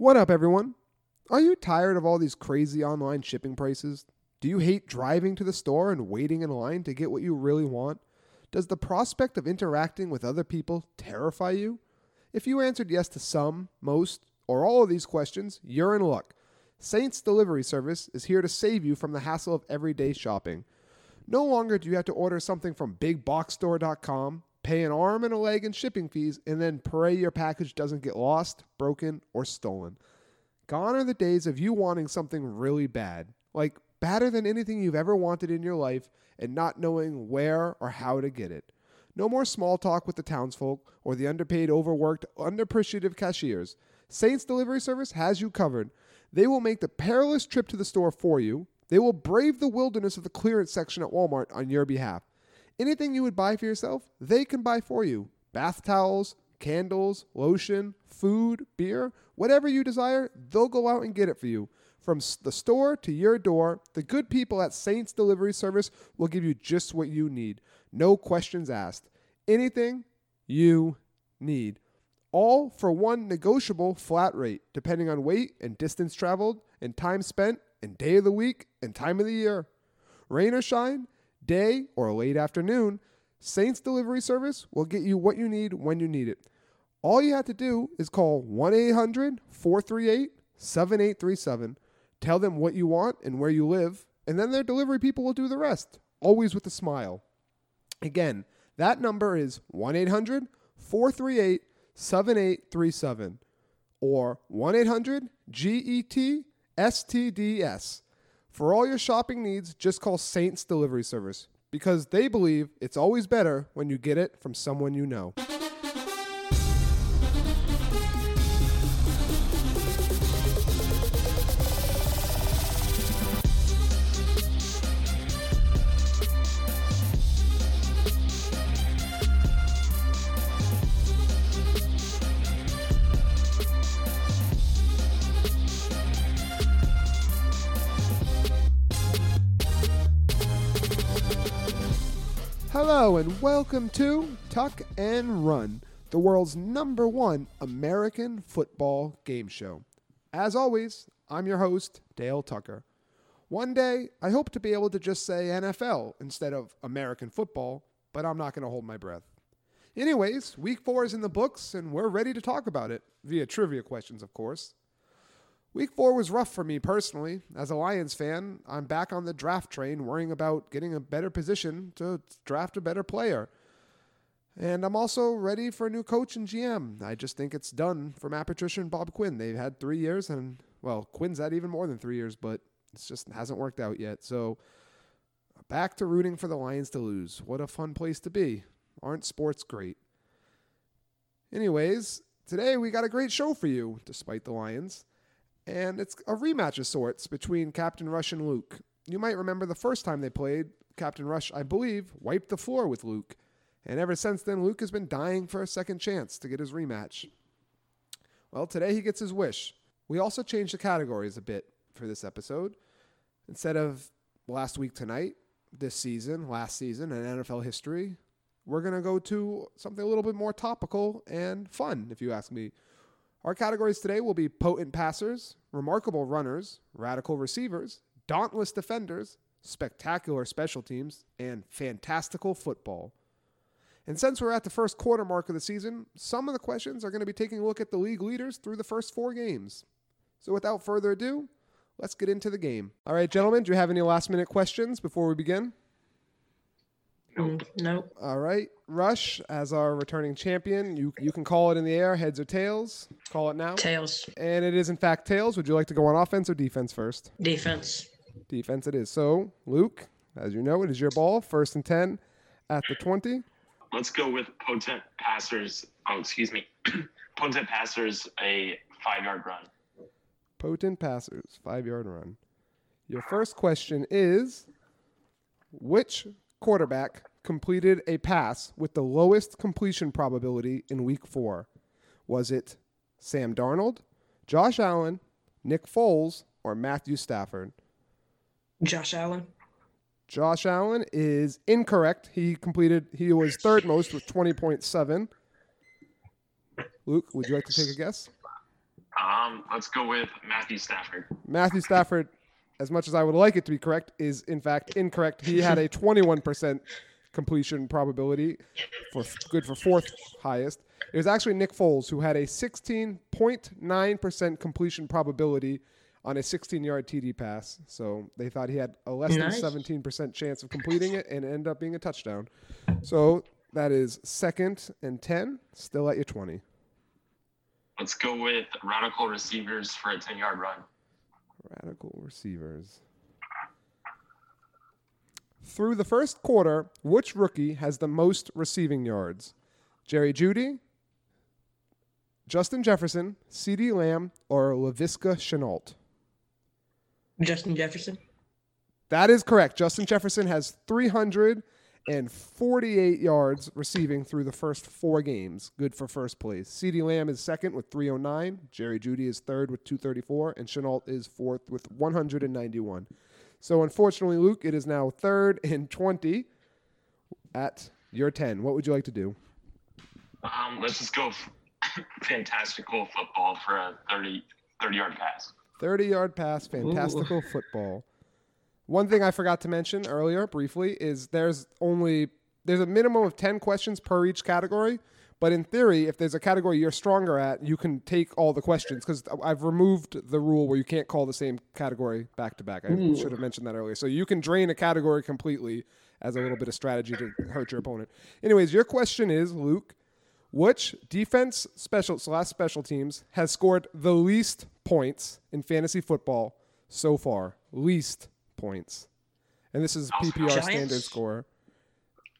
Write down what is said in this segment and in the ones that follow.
What up, everyone? Are you tired of all these crazy online shipping prices? Do you hate driving to the store and waiting in line to get what you really want? Does the prospect of interacting with other people terrify you? If you answered yes to some, most, or all of these questions, you're in luck. Saints Delivery Service is here to save you from the hassle of everyday shopping. No longer do you have to order something from BigBoxStore.com, pay an arm and a leg in shipping fees, and then pray your package doesn't get lost, broken, or stolen. Gone are the days of you wanting something really bad, like badder than anything you've ever wanted in your life, and not knowing where or how to get it. No more small talk with the townsfolk or the underpaid, overworked, underappreciative cashiers. Saints Delivery Service has you covered. They will make the perilous trip to the store for you. They will brave the wilderness of the clearance section at Walmart on your behalf. Anything you would buy for yourself, they can buy for you. Bath towels, candles, lotion, food, beer, whatever you desire, they'll go out and get it for you. From the store to your door, the good people at Saints Delivery Service will give you just what you need. No questions asked. Anything you need. All for one negotiable flat rate, depending on weight and distance traveled, and time spent, and day of the week, and time of the year. Rain or shine, day or late afternoon, Saints Delivery Service will get you what you need when you need it. All you have to do is call 1 800 438 7837, tell them what you want and where you live, and then their delivery people will do the rest, always with a smile. Again, that number is 1 800 438 7837 or 1 800 GET STDS. For all your shopping needs, just call Saints Delivery Service because they believe it's always better when you get it from someone you know. Hello and welcome to Tuck and Run, the world's number one American football game show. As always, I'm your host, Dale Tucker. One day, I hope to be able to just say NFL instead of American football, but I'm not going to hold my breath. Anyways, week four is in the books, and we're ready to talk about it, via trivia questions, of course. Week four was rough for me personally. As a Lions fan, I'm back on the draft train worrying about getting a better position to draft a better player. And I'm also ready for a new coach and GM. I just think it's done for Matt Patricia and Bob Quinn. They've had three years, and well, Quinn's had even more than three years, but it just hasn't worked out yet. So back to rooting for the Lions to lose. What a fun place to be. Aren't sports great? Anyways, today we got a great show for you, despite the Lions and it's a rematch of sorts between Captain Rush and Luke. You might remember the first time they played, Captain Rush, I believe, wiped the floor with Luke. And ever since then, Luke has been dying for a second chance to get his rematch. Well, today he gets his wish. We also changed the categories a bit for this episode. Instead of last week tonight, this season, last season, and NFL history, we're going to go to something a little bit more topical and fun, if you ask me. Our categories today will be potent passers, remarkable runners, radical receivers, dauntless defenders, spectacular special teams, and fantastical football. And since we're at the first quarter mark of the season, some of the questions are going to be taking a look at the league leaders through the first four games. So without further ado, let's get into the game. All right, gentlemen, do you have any last minute questions before we begin? Mm, nope. All right, Rush, as our returning champion, you you can call it in the air, heads or tails. Call it now. Tails. And it is in fact tails. Would you like to go on offense or defense first? Defense. Defense it is. So, Luke, as you know, it is your ball. First and 10 at the 20. Let's go with potent passers. Oh, excuse me. potent passers, a five yard run. Potent passers, five yard run. Your first question is Which quarterback completed a pass with the lowest completion probability in week four? Was it Sam Darnold, Josh Allen, Nick Foles, or Matthew Stafford? Josh Allen. Josh Allen is incorrect. He completed, he was third most with 20.7. Luke, would you like to take a guess? Um, let's go with Matthew Stafford. Matthew Stafford, as much as I would like it to be correct, is in fact incorrect. He had a 21% completion probability for good for fourth highest. It was actually Nick Foles who had a 16.9% completion probability on a 16-yard TD pass. So they thought he had a less Nice. than 17% chance of completing it and it ended up being a touchdown. So that is second and 10, still at your 20. Let's go with radical receivers for a 10 yard run. Radical receivers. Through the first quarter, which rookie has the most receiving yards? Jerry Jeudy, Justin Jefferson, CeeDee Lamb, or Laviska Shenault? Justin Jefferson. That is correct. Justin Jefferson has 348 yards receiving through the first four games. Good for first place. CeeDee Lamb is second with 309. Jerry Jeudy is third with 234. And Shenault is fourth with 191. So unfortunately, Luke, it is now third and 20 at your 10. What would you like to do? Um, let's just go f- fantastical football for a 30, 30 yard pass. 30 yard pass, fantastical football. One thing I forgot to mention earlier briefly is there's only there's a minimum of 10 questions per each category, but in theory if there's a category you're stronger at, you can take all the questions cuz I've removed the rule where you can't call the same category back to back. I should have mentioned that earlier. So you can drain a category completely as a little bit of strategy to hurt your opponent. Anyways, your question is, Luke, which defense special slash special teams has scored the least points in fantasy football so far? Least points, and this is PPR Giants? standard score.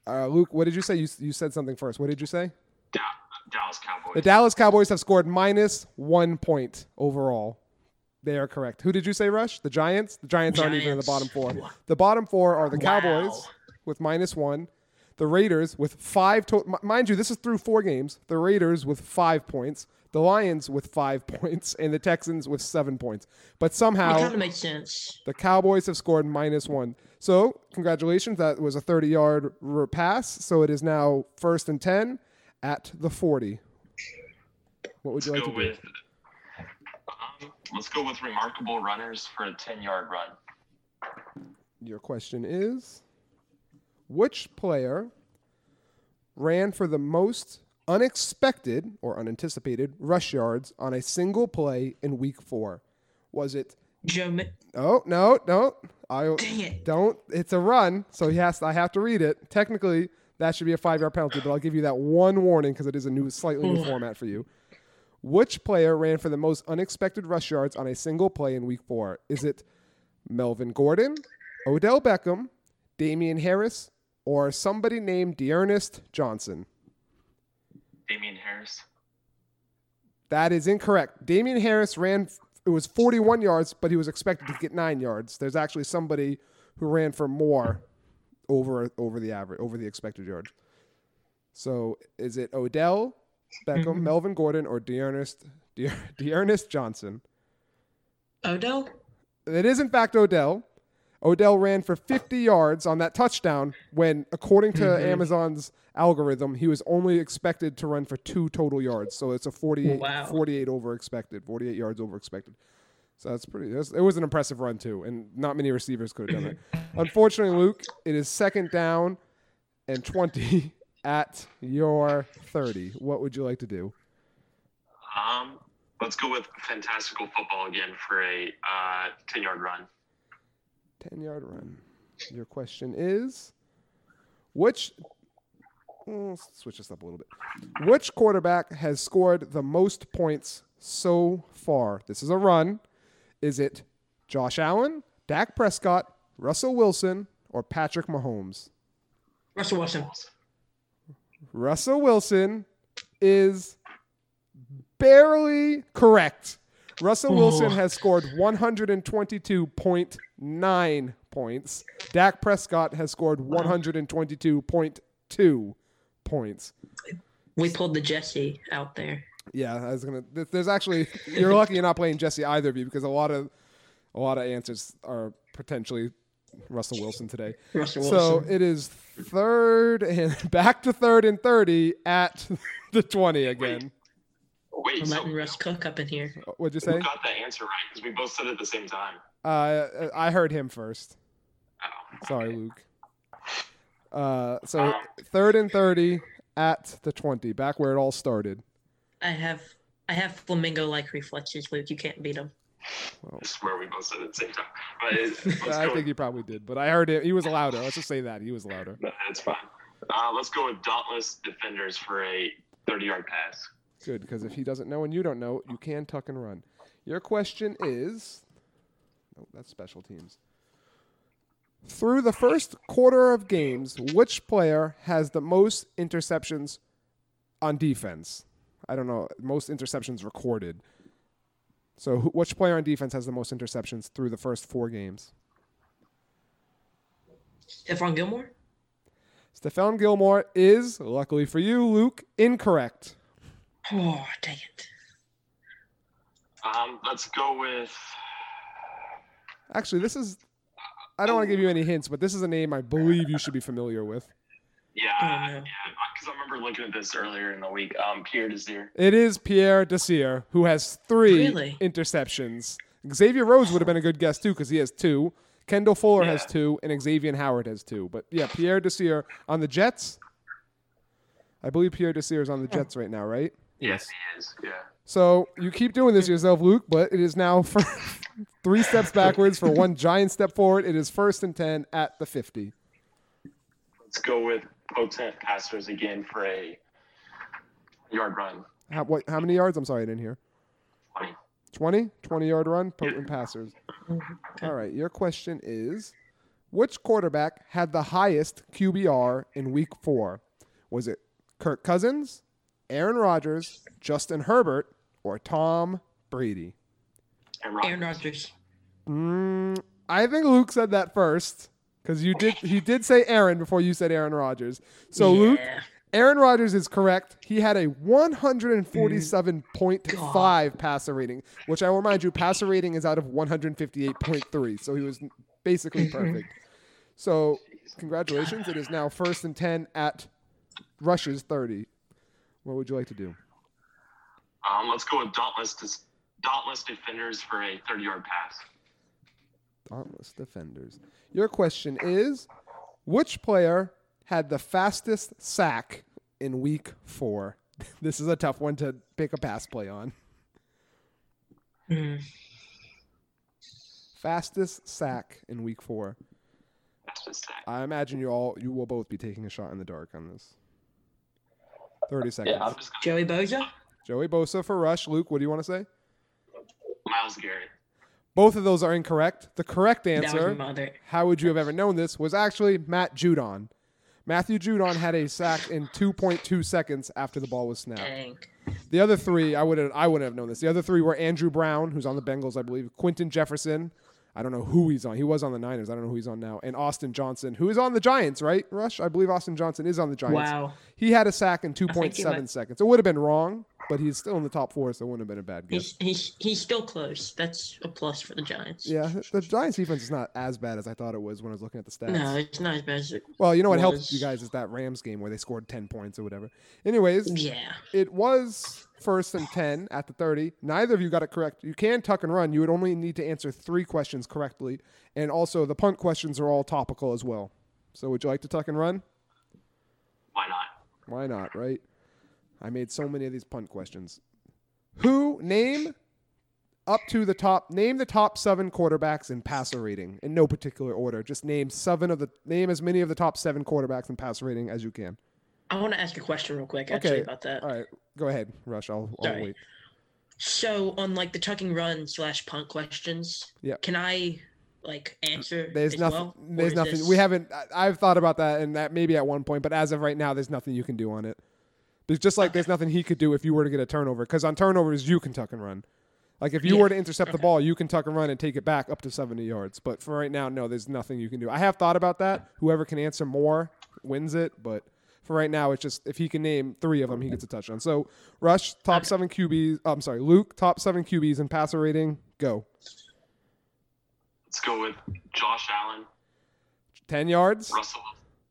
Uh, Luke, what did you say? You you said something first. What did you say? Da- Dallas Cowboys. The Dallas Cowboys have scored minus one point overall. They are correct. Who did you say, Rush? The Giants? The Giants, aren't even in the bottom four. The bottom four are the Wow. Cowboys with minus one, the Raiders with five. total. m- mind you, this is through four games. The Raiders with five points, the Lions with five points, and the Texans with seven points. But somehow kind of makes sense. the Cowboys have scored minus one. So, congratulations. That was a 30 yard pass. So, it is now first and 10 at the 40. What would let's you like go to do? um, let's go with remarkable runners for a 10 yard run. Your question is Which player ran for the most unexpected or unanticipated rush yards on a single play in week four? Was it Joe. Oh no, no. I Dang it. don't. It's a run, so he has. I have to read it. Technically, that should be a five-yard penalty, but I'll give you that one warning because it is a new, slightly new format for you. Which player ran for the most unexpected rush yards on a single play in Week Four? Is it Melvin Gordon, Odell Beckham, Damien Harris, or somebody named D'Ernest Johnson? Damien Harris. That is incorrect. Damien Harris ran. It was 41 yards, but he was expected to get nine yards. There's actually somebody who ran for more over over the average, over the expected yards. So is it Odell Beckham, mm-hmm. Melvin Gordon, or D'Ernest De- D'Ernest Johnson? Odell. It is in fact Odell. Odell ran for 50 yards on that touchdown when, according to mm-hmm. Amazon's algorithm, he was only expected to run for two total yards. So it's a 48, Wow. 48 over expected, 48 yards over expected. So that's pretty. That's, it was an impressive run too, and not many receivers could have done it. Unfortunately, Luke, it is second down and 20 at your 30. What would you like to do? Um, let's go with fantastical football again for a uh, 10 yard run. 10 yard run. Your question is which mm, let's switch this up a little bit. Which quarterback has scored the most points so far? This is a run. Is it Josh Allen, Dak Prescott, Russell Wilson, or Patrick Mahomes? Russell Wilson. Russell Wilson is barely correct. Russell oh. Wilson has scored 122.9 points. Dak Prescott has scored 122.2 points. We pulled the Jesse out there. Yeah, I was gonna. th- There's actually you're lucky you're not playing Jesse either of you because a lot of a lot of answers are potentially Russell Wilson today. Russell So Wilson. it is third and back to third and thirty at the twenty again. Wait, I'm so letting Russ cook up in here. What'd you who say? got that answer right? Because we both said it at the same time. Uh, I heard him first. Oh, Sorry, okay. Luke. Uh, so Um, third and thirty at the twenty, back where it all started. I have I have flamingo-like reflexes, Luke. You can't beat them. I swear we both said it at the same time. But it, I go. think he probably did, but I heard it. He was louder. Let's just say that he was louder. No, That's fine. Uh, let's go with Dauntless Defenders for a 30 yard pass. Good, because if he doesn't know and you don't know, you can tuck and run. Your question is, no, that's special teams. Through the first quarter of games, which player has the most interceptions on defense? I don't know, most interceptions recorded. So, who, which player on defense has the most interceptions through the first four games? Stephon Gilmore? Stephon Gilmore is, luckily for you, Luke, incorrect. Oh, dang it. Um, let's go with. Actually, this is. I don't want to give you any hints, but this is a name I believe you should be familiar with. Yeah, Oh, yeah, because I remember looking at this earlier in the week. Um, Pierre Desir. It is Pierre Desir, who has three Really? interceptions. Xavier Rose would have been a good guess too, because he has two. Kendall Fuller has two, and Xavien Howard has two. But yeah, Pierre Desir on the Jets. I believe Pierre Desir is on the Jets right now, right? Yes, he is. Yeah. So you keep doing this yourself, Luke, but it is now for three steps backwards for one giant step forward. It is first and ten at the fifty. Let's go with Potent Passers again for a yard run. How, what, how many yards? I'm sorry, I didn't hear. 20. 20? 20 yard run, potent passers. All right, your question is which quarterback had the highest QBR in week four? Was it Kirk Cousins, Aaron Rodgers, Justin Herbert, or Tom Brady? Aaron Rodgers. Mm, I think Luke said that first because you did. He did say Aaron before you said Aaron Rodgers. So Luke, Aaron Rodgers is correct. He had a 147.5 passer rating, which I will remind you, passer rating is out of 158.3. So he was basically perfect. So congratulations. It is now first and 10 at Rush's 30. What would you like to do? Um, let's go with Dauntless, Dis- Dauntless Defenders for a 30 yard pass. Dauntless defenders. Your question is which player had the fastest sack in week four? This is a tough one to pick a pass play on. Hmm. Fastest sack in week four. That's just. I imagine you all you will both be taking a shot in the dark on this. Thirty seconds. Yeah, I'm Joey Bosa? Joey Bosa for Rush. Luke, what do you want to say? Myles Garrett. Both of those are incorrect. The correct answer, how would you have ever known this, was actually Matt Judon. Matthew Judon had a sack in 2.2 seconds after the ball was snapped. Dang. The other three, I would I wouldn't have known this. The other three were Andrew Brown, who's on the Bengals, I believe. Quinton Jefferson, I don't know who he's on. He was on the Niners. I don't know who he's on now. And Austin Johnson, who is on the Giants, right? Rush, I believe Austin Johnson is on the Giants. Wow. He had a sack in 2.7 seconds. It would have been wrong, but he's still in the top four, so it wouldn't have been a bad guess. He's he's he's still close. That's a plus for the Giants. Yeah, the Giants defense is not as bad as I thought it was when I was looking at the stats. No, it's not as bad as it. Well, you know what helped you guys is that Rams game where they scored 10 points or whatever. Anyways, Yeah. it was first and 10 at the 30. Neither of you got it correct. You can tuck and run. You would only need to answer three questions correctly. And also, the punt questions are all topical as well. So, would you like to tuck and run? Why not? Why not, right? I made so many of these punt questions. Who name up to the top name the top 7 quarterbacks in passer rating in no particular order. Just name 7 of the name as many of the top 7 quarterbacks in passer rating as you can. I want to ask a question real quick actually Okay. about that. All right, go ahead, Rush. I'll, I'll wait. So on like the tucking run slash punt questions, Yeah. can I like answer? There's nothing. well? There's nothing. this- We haven't. I- I've thought about that, and that maybe at one point, but as of right now, there's nothing you can do on it. There's just like Okay. there's nothing he could do if you were to get a turnover, because on turnovers you can tuck and run. Like if you Yeah. were to intercept the ball, you can tuck and run and take it back up to 70 yards. But for right now, no, there's nothing you can do. I have thought about that. Whoever can answer more wins it, but for right now, it's just if he can name three of them, he gets a touchdown. So Rush top Okay. seven QBs. I'm sorry, Luke top seven QBs in passer rating. Go Let's go with Josh Allen, 10 yards, Russell,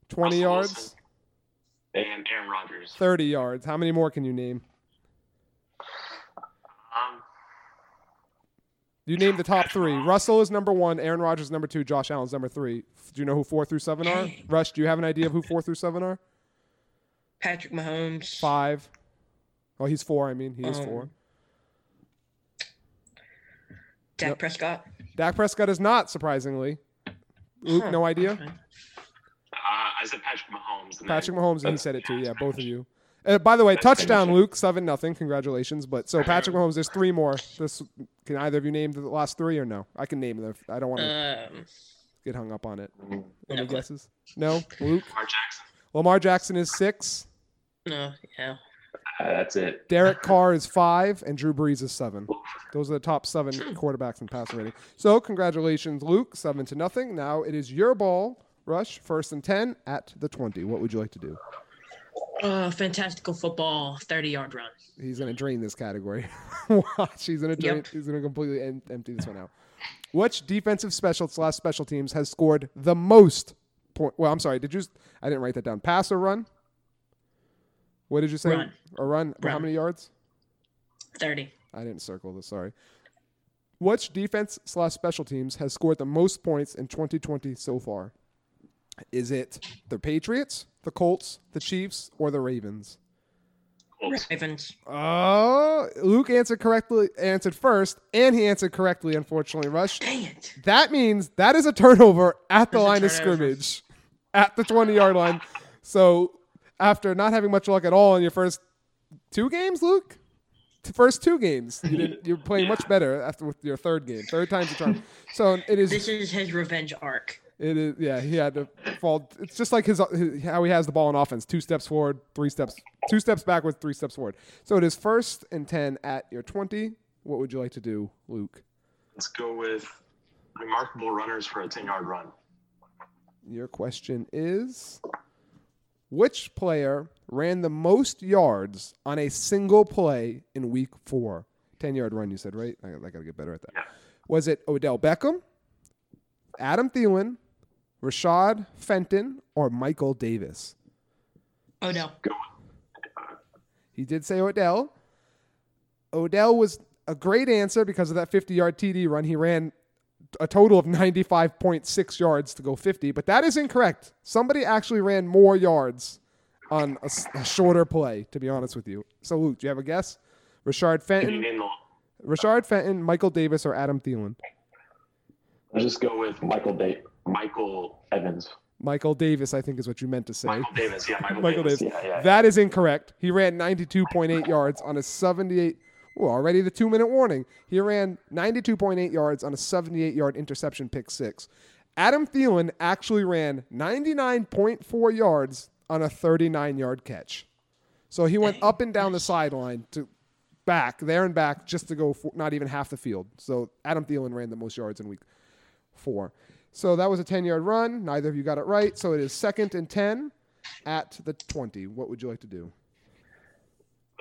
20 Russell yards. Wilson, and Aaron Rodgers. 30 yards. How many more can you name? Um, you name the top three. Russell is number one. Aaron Rodgers is number two. Josh Allen's number three. Do you know who four through seven are? Rush, do you have an idea of who four through seven are? Patrick Mahomes. Five. Oh, he's four. I mean, he is um, four. Dak. Prescott. Dak Prescott is not surprisingly. Huh, no idea. Okay. Uh, I said Patrick Mahomes. and Patrick then- Mahomes, and he said it too. Yeah, both of you. Uh, by the way, That's touchdown. Luke, seven nothing. Congratulations. But so Patrick Mahomes, there's three more. This can either of you name the last three or no? I can name them. I don't want to Um, get hung up on it. Any No guesses? No. Luke. Lamar Jackson. Lamar Jackson is six. no, yeah. Uh, that's it. Derek Carr is five, and Drew Brees is seven. Those are the top seven quarterbacks in passer rating. So congratulations, Luke, seven to nothing. Now it is your ball. Rush first and ten at the twenty. What would you like to do? Uh, fantastical football, 30 yard run. He's going to drain this category. Watch, he's going to drain. Yep. He's going to completely em- empty this one out. Which defensive special slash special teams has scored the most point? Well, I'm sorry. Did you? I didn't write that down. Pass or run? What did you say? Run. A run. How many yards? 30. I didn't circle this. Sorry. Which defense slash special teams has scored the most points in 2020 so far? Is it the Patriots, the Colts, the Chiefs, or the Ravens? Colts. Ravens. Oh, Luke answered correctly. Answered first, and he answered correctly. Unfortunately, Rush. Dang it. That means that is a turnover at the There's line of scrimmage, at the 20 yard line. So after not having much luck at all in your first two games, Luke, t- first two games, you did, you're playing much better after with your third game. Third time's the charm. So it is. This is his revenge arc. It is. Yeah, he had to fall. It's just like his, his how he has the ball in offense: two steps forward, three steps, two steps backwards, three steps forward. So it is first and ten at your 20. What would you like to do, Luke? Let's go with remarkable runners for a 10 yard run. Your question is Which player ran the most yards on a single play in week four? 10 yard run, you said, right? I, I got to get better at that. Yeah. Was it Odell Beckham, Adam Thielen, Rashad Fenton, or Michael Davis? Oh no. He did say Odell. Odell was a great answer because of that 50 yard TD run. He ran a total of 95.6 yards to go 50, but that is incorrect. Somebody actually ran more yards on a shorter play, to be honest with you. So, Luke, do you have a guess? You Fenton? Rashard Fenton, Michael Davis, or Adam Thielen? Let's just go with Michael Da- Michael Evans. Michael Davis, I think, is what you meant to say. Michael Davis. Yeah, Michael, Michael Davis. Davis. Yeah, yeah. That is incorrect. He ran 92.8 yards on a 78. Well, already the two minute warning. He ran 92.8 yards on a 78 yard interception pick six. Adam Thielen actually ran 99.4 yards on a 39 yard catch. So he went up and down the sideline to back, there and back, just to go for not even half the field. So Adam Thielen ran the most yards in week four. So that was a 10 yard run. Neither of you got it right. So it is second and 10 at the 20. What would you like to do?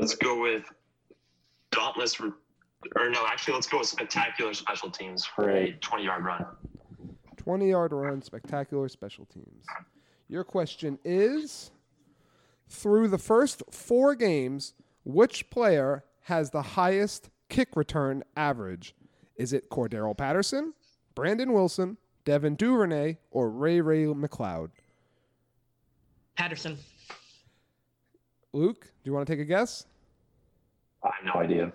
Let's go with dauntless. For, or no, actually, let's go with spectacular special teams for a 20 yard run. 20 yard run, spectacular special teams. Your question is through the first four games, which player has the highest kick return average? Is it Cordarrelle Patterson, Brandon Wilson, Devin Duvernay, or Ray Ray McCloud? Patterson. Luke, do you want to take a guess? I have no idea.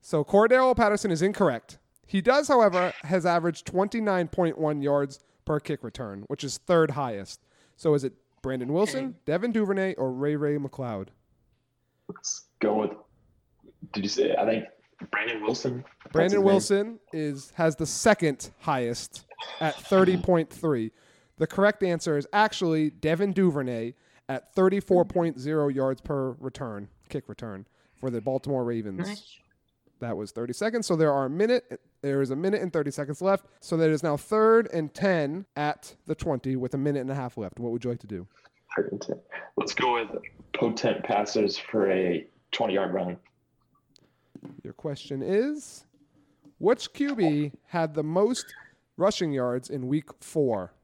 So Cordarrelle Patterson is incorrect. He does, however, has averaged 29.1 yards per kick return, which is third highest. So is it Brandon Wilson, Devin Duvernay, or Ray Ray McCloud? Let's go with. Did you say? I think Brandon Wilson. Brandon his name. Wilson is has the second highest at 30.3. The correct answer is actually Devin Duvernay at 34.0 yards per return, kick return for the Baltimore Ravens. Nice. That was 30 seconds. So there are a minute. There is a minute and 30 seconds left. So that is now third and 10 at the 20 with a minute and a half left. What would you like to do? Third and 10. Let's go with potent passers for a 20 yard run. Your question is Which QB had the most rushing yards in week four?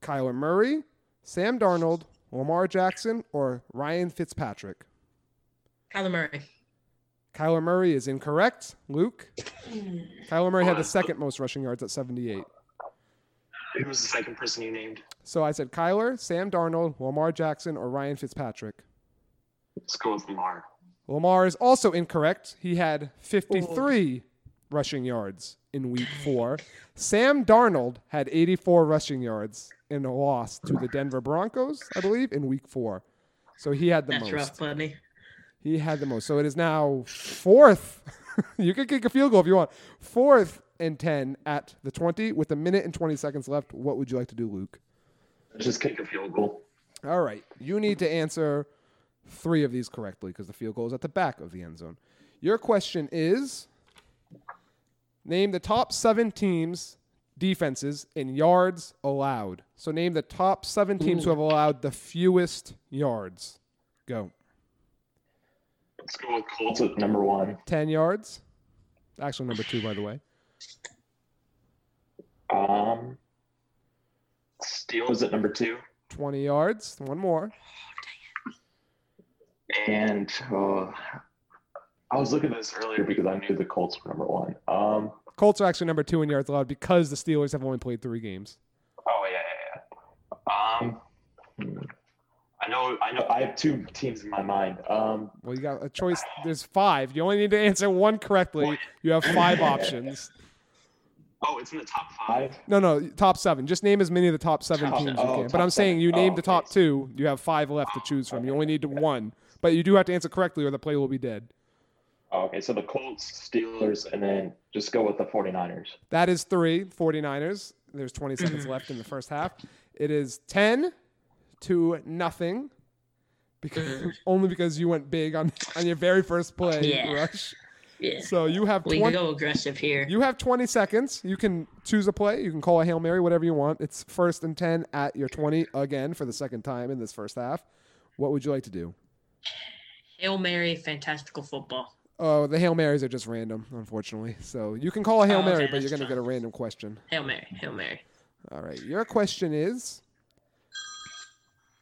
Kyler Murray, Sam Darnold, Lamar Jackson, or Ryan Fitzpatrick? Kyler Murray. Kyler Murray is incorrect. Luke? Kyler Murray had the second most rushing yards at 78. Who was the second person you named? So I said Kyler, Sam Darnold, Lamar Jackson, or Ryan Fitzpatrick. Let's go with Lamar. Lamar is also incorrect. He had 53 rushing yards in week four. Sam Darnold had 84 rushing yards in a loss to the Denver Broncos, I believe, in week four. So he had the That's most. rough, buddy. He had the most. So it is now fourth. you can kick a field goal if you want. Fourth and 10 at the 20 with a minute and 20 seconds left. What would you like to do, Luke? Just kick a field goal. All right. You need to answer three of these correctly because the field goal is at the back of the end zone. Your question is name the top seven teams' defenses in yards allowed. So name the top seven teams who have allowed the fewest yards. Go. Let's go with Colts at number one. 10 yards. Actually, number two, by the way. Um, Steelers at number two. 20 yards. One more. And uh, I was looking at this earlier because I knew the Colts were number one. Um, Colts are actually number two in yards allowed because the Steelers have only played three games. oh yeah, yeah, yeah. Um, hmm. I know, I know. I have two teams in my mind. Um, Well, you got a choice. There's five. You only need to answer one correctly. You have five options. oh, it's in the top five. No, no, top seven. Just name as many of the top seven Top- teams you oh, can. But I'm saying you named Oh, the top okay. two. You have five left to choose from. You only need one. But you do have to answer correctly or the play will be dead. Oh, okay, so the Colts, Steelers, and then just go with the 49ers. That is three 49ers. There's 20 seconds left in the first half. It is 10 to nothing. Because only because you went big on, on your very first play, Yeah. Rush. Yeah. So you have We 20, can go aggressive here. You have 20 seconds. You can choose a play. You can call a Hail Mary, whatever you want. It's first and 10 at your 20 again for the second time in this first half. What would you like to do? Hail Mary, fantastical football. Oh, the Hail Marys are just random, unfortunately. So you can call a Hail Oh, okay, Mary, but you're going to get a random question. Hail Mary, Hail Mary. All right. Your question is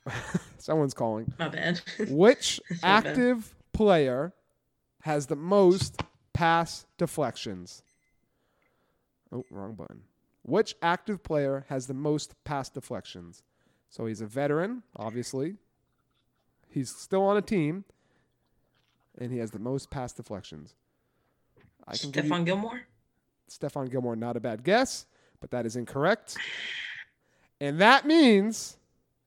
someone's calling. My bad. Which bad. active player has the most pass deflections? Oh, wrong button. Which active player has the most pass deflections? So he's a veteran, obviously. He's still on a team, and he has the most pass deflections. I can give you Stephon Gilmore? Stephon Gilmore, not a bad guess, but that is incorrect. And that means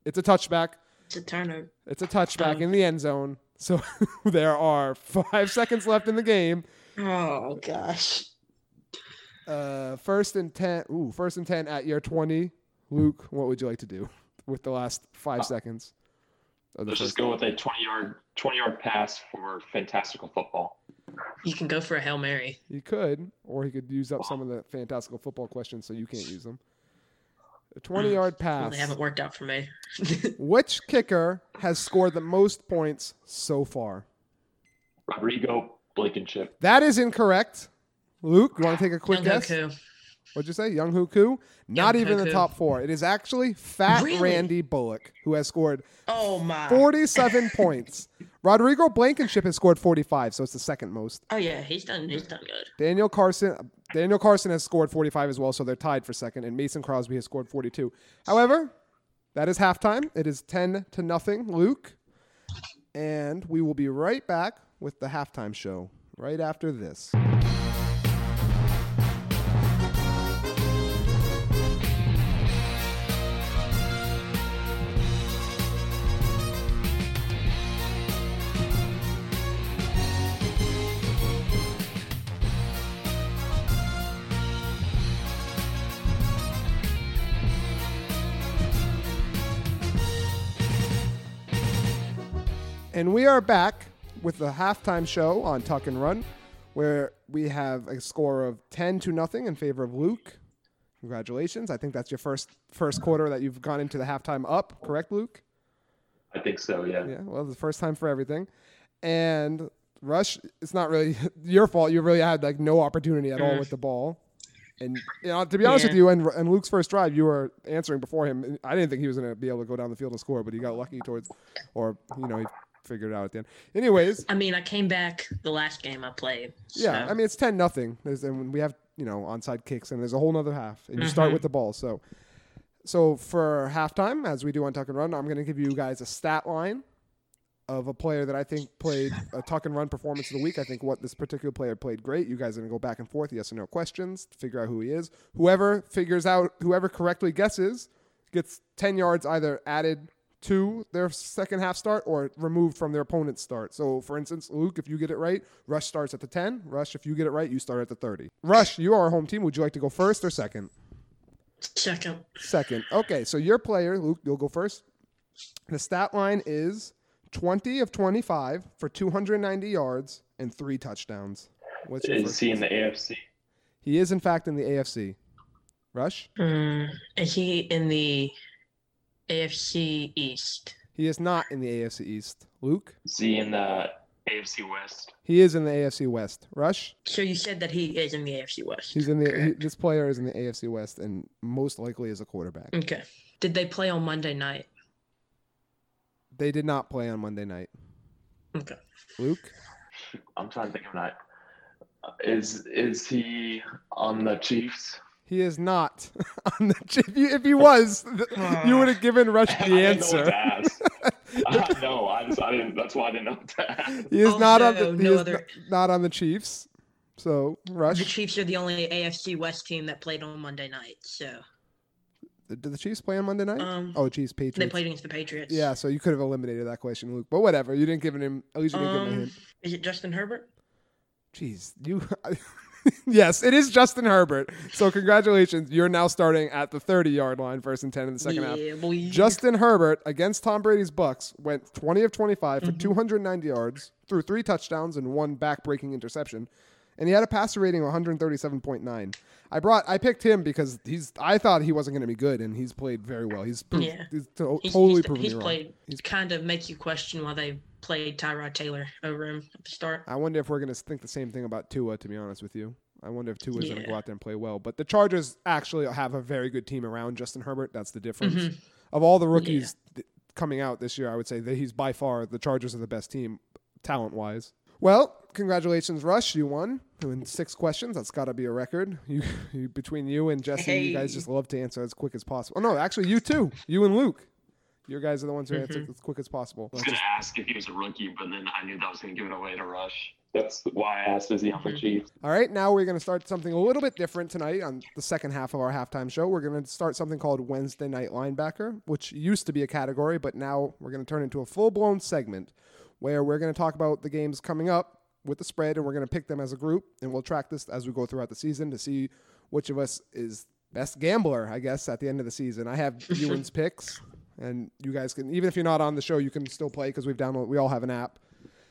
it's a touchback. It's a turnover. It's a touchback Oh. in the end zone. So there are five seconds left in the game. Oh gosh. Uh, first and ten. Ooh, first and ten at your twenty. Luke, what would you like to do with the last five seconds? Let's just first- go with a 20 yard 20 yard pass for fantastical football. You can go for a Hail Mary. You could, or he could use up some of the fantastical football questions so you can't use them. A twenty-yard Well, pass. they haven't worked out for me. Which kicker has scored the most points so far? Rodrigo Blankenship. That is incorrect. Luke, you want to take a quick Young guess? Goku. What'd you say? Younghoe Koo? Not Young even in the top four. It is actually Fat Really? Randy Bullock who has scored Oh my. 47 points. Rodrigo Blankenship has scored 45, so it's the second most. Oh yeah, he's done. He's done good. Daniel Carlson Daniel Carlson has scored 45 as well, so they're tied for second, and Mason Crosby has scored 42. However, that is halftime. It is 10 to nothing, Luke. And we will be right back with the halftime show right after this. And we are back with the halftime show on Tuck and Run, where we have a score of 10 to nothing in favor of Luke. Congratulations. I think that's your first first quarter that you've gone into the halftime up, correct, Luke? I think so, yeah. Yeah, well, the first time for everything. And Rush, it's not really your fault. You really had like no opportunity at all with the mm. ball. And you know, to be honest Yeah. with you, and, and Luke's first drive, you were answering before him. I didn't think he was going to be able to go down the field and score, but he got lucky towards, or you know, he figured it out at the end. Anyways, I mean, I came back the last game I played. yeah, I mean it's ten nothing. And we have you know onside kicks and there's a whole other half, and you start Mhm. with the ball. So, so for halftime, as we do on Tuck and Run, I'm going to give you guys a stat line of a player that I think played a Tuck and Run performance of the week. I think what this particular player played great. You guys are going to go back and forth, yes or no questions, to figure out who he is. Whoever figures out, whoever correctly guesses, gets ten yards either added to their second half start or removed from their opponent's start. So, for instance, Luke, if you get it right, Rush starts at the 10. Rush, if you get it right, you start at the 30. Rush, you are our home team. Would you like to go first or second? second. Second. Okay, so your player, Luke, you'll go first. The stat line is 20 of 25 for 290 yards and three touchdowns. What's your Is first? he in the AFC? He is, in fact, in the AFC. Rush? Mm, is he in the AFC East? He is not in the AFC East. Luke? Is he in the AFC West? He is in the AFC West. Rush? So you said that he is in the AFC West. He's in the. He, this player is in the AFC West and most likely is a quarterback. Okay. Did they play on Monday night? They did not play on Monday night. Okay. Luke? I'm trying to think of that. Is is he on the Chiefs? He is not on the. If, you, if he was, th- you would have given Rush the didn't know what answer. to ask. uh, no, I, just, I didn't. That's why I didn't know what to ask. He is not on the. He no is other- n- not on the Chiefs. So Rush. The Chiefs are the only AFC West team that played on Monday night. So Did the Chiefs play on Monday night? Um, oh, Chiefs Patriots. they played against the Patriots. Yeah, so you could have eliminated that question, Luke. But whatever. You didn't give him. At least you didn't give him a Um, hint. is it Justin Herbert? Jeez, you. yes, it is Justin Herbert. So congratulations, you're now starting at the 30 yard line, first and 10 in the second half. boy. Justin Herbert against Tom Brady's Bucks went 20 of 25 for Mhm. 290 yards, threw three touchdowns and one back-breaking interception, and he had a passer rating of 137.9. I brought, I picked him because he's. I thought he wasn't going to be good, and he's played very well. He's, prov- Yeah. he's to- He's, totally he's, proven he's played. He's- kind of make you question why they played Tyrod Taylor over him at the start. I wonder if we're going to think the same thing about Tua. To be honest with you, I wonder if Tua's going to go out there and play well. But the Chargers actually have a very good team around Justin Herbert. That's the difference. Mhm. Of all the rookies th- coming out this year, I would say that he's by far the Chargers are the best team talent wise. Well, congratulations, Rush. You won in six questions. That's got to be a record. You, you between you and Jesse, you guys just love to answer as quick as possible. Oh no, actually, you too. You and Luke. Your guys are the ones who answer Mhm. as quick as possible. I was gonna ask if he was a rookie, but then I knew that was gonna give it away to Rush. That's why I asked, is he on the Mhm. Chiefs? All right, now we're going to start something a little bit different tonight on the second half of our halftime show. We're going to start something called Wednesday Night Linebacker, which used to be a category, but now we're going to turn into a full blown segment where we're going to talk about the games coming up with the spread and we're going to pick them as a group and we'll track this as we go throughout the season to see which of us is best gambler, I guess, at the end of the season. I have Ewan's picks, and you guys can, even if you're not on the show, you can still play because we've downloaded, we all have an app.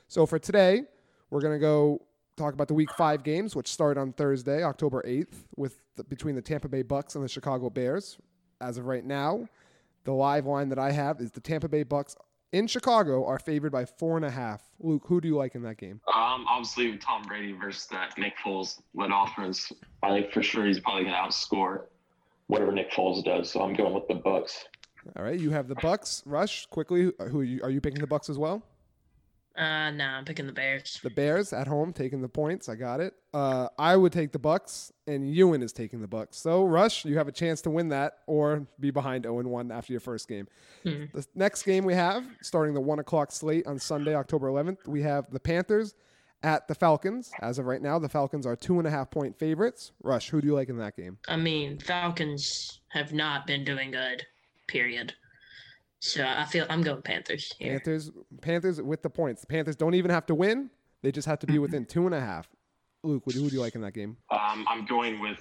So for today, we're going to go talk about the week five games, which start on Thursday, October 8th, with the, between the Tampa Bay Bucks and the Chicago Bears. As of right now, the live line that I have is the Tampa Bay Bucks in Chicago are favored by four and a half. Luke, who do you like in that game? Um, obviously Tom Brady versus that Nick Foles led offense. I think for sure he's probably gonna outscore whatever Nick Foles does. So I'm going with the Bucks. All right, you have the Bucks. Rush quickly. Who are you, are you picking the Bucks as well? Uh, nah, I'm picking the Bears. The Bears at home taking the points. I got it. Uh, I would take the Bucks, and Ewan is taking the Bucks. So Rush, you have a chance to win that or be behind 0 1 after your first game. Hmm. The next game we have, starting the one o'clock slate on Sunday, October 11th, we have the Panthers at the Falcons. As of right now, the Falcons are two and a half point favorites. Rush, who do you like in that game? I mean, Falcons have not been doing good. Period. So I feel I'm going Panthers here. Panthers, Panthers with the points. The Panthers don't even have to win; they just have to be within two and a half. Luke, who do who do you like in that game? Um, I'm going with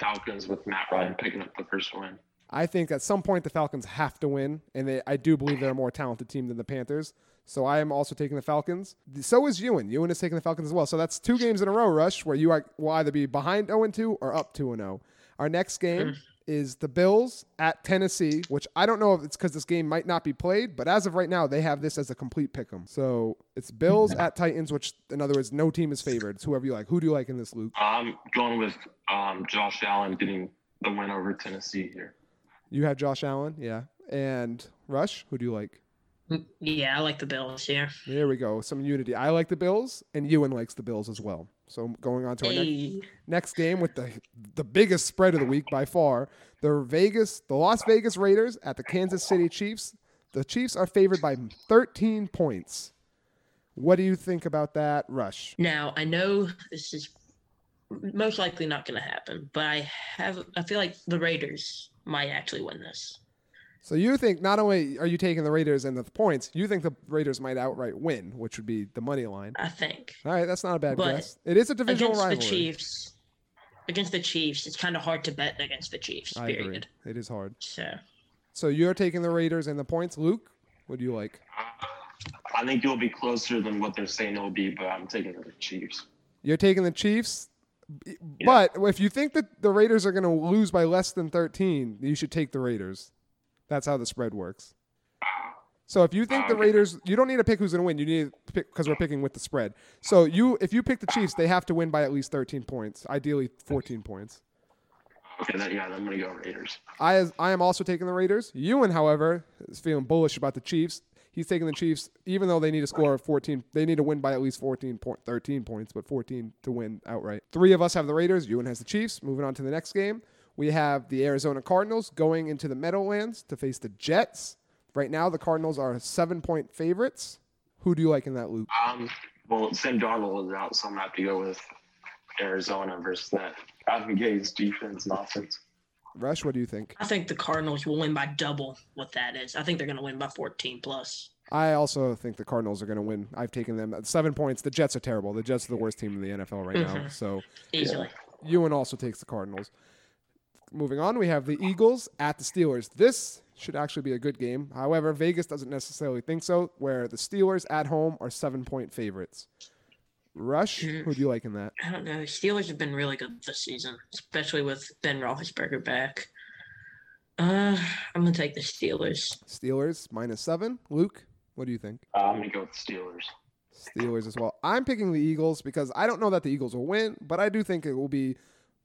Falcons with Matt Ryan picking up the first win. I think at some point the Falcons have to win, and they, I do believe they're a more talented team than the Panthers. So I am also taking the Falcons. So is Ewan. Ewan is taking the Falcons as well. So that's two games in a row, Rush, where you are, will either be behind 0 2 or up 2 0. Our next game is the Bills at Tennessee, which I don't know if it's because this game might not be played, but as of right now, they have this as a complete pick 'em. So it's Bills at Titans, which in other words, no team is favored. It's whoever you like. Who do you like in this, Luke? I'm going with um, Josh Allen getting the win over Tennessee here. You have Josh Allen, yeah. And Rush, who do you like? Yeah, I like the Bills here. There we go. Some unity. I like the Bills, and Ewan likes the Bills as well. So going on to our next, next game with the the biggest spread of the week by far, the Vegas, the Las Vegas Raiders at the Kansas City Chiefs. The Chiefs are favored by 13 points. What do you think about that, Rush? now I know this is most likely not going to happen, but I have I feel like the Raiders might actually win this. So you think not only are you taking the Raiders and the points, you think the Raiders might outright win, which would be the money line. I think All right, that's not a bad But guess. It is a divisional against rivalry. the Chiefs, against the Chiefs, it's kind of hard to bet against the Chiefs. I agree. period. It is hard. So So you're taking the Raiders and the points, Luke. What do you like? I think it'll be closer than what they're saying it'll be, but I'm taking the Chiefs. You're taking the Chiefs, but if you think that the Raiders are going to lose by less than 13, you should take the Raiders. That's how the spread works. So if you think the Raiders, you don't need to pick who's going to win. You need to pick because we're picking with the spread. So you, if you pick the Chiefs, they have to win by at least 13 points, ideally 14 points. Okay, then yeah, I'm gonna go Raiders. I I am also taking the Raiders. Ewan, however, is feeling bullish about the Chiefs. He's taking the Chiefs, even though they need to score of 14. They need to win by at least 14 point, 13 points, but 14 to win outright. Three of us have the Raiders. Ewan has the Chiefs. Moving on to the next game, we have the Arizona Cardinals going into the Meadowlands to face the Jets. Right now, the Cardinals are seven point favorites. Who do you like in that loop? Um, well, Sam Darnold is out, so I'm gonna have to go with Arizona versus that Adam Gase defense and offense. Rush, what do you think? I think the Cardinals will win by double what that is. I think they're going to win by 14 plus. I also think the Cardinals are going to win. I've taken them at seven points. The Jets are terrible. The Jets are the worst team in the NFL right now. Mhm. So Easily. Ewan also takes the Cardinals. Moving on, we have the Eagles at the Steelers. This should actually be a good game. However, Vegas doesn't necessarily think so, where the Steelers at home are seven point favorites. Rush, Mhm. who do you like in that? I don't know. The Steelers have been really good this season, especially with Ben Roethlisberger back. Uh, I'm gonna take the Steelers. Steelers minus seven. Luke, what do you think? Uh, I'm gonna go with the Steelers. Steelers as well. I'm picking the Eagles because I don't know that the Eagles will win, but I do think it will be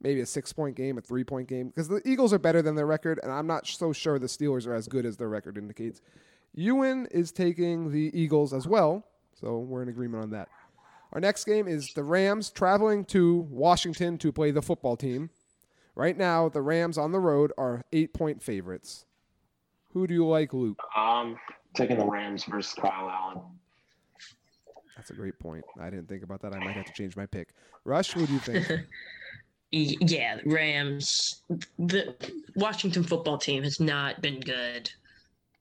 maybe a six point game, a three point game, because the Eagles are better than their record, and I'm not so sure the Steelers are as good as their record indicates. Ewan is taking the Eagles as well, so we're in agreement on that. Our next game is the Rams traveling to Washington to play the football team. Right now, the Rams on the road are eight point favorites. Who do you like, Luke? Um, taking the Rams versus Kyle Allen. That's a great point. I didn't think about that. I might have to change my pick. Rush, who do you think? Yeah, Rams. The Washington football team has not been good.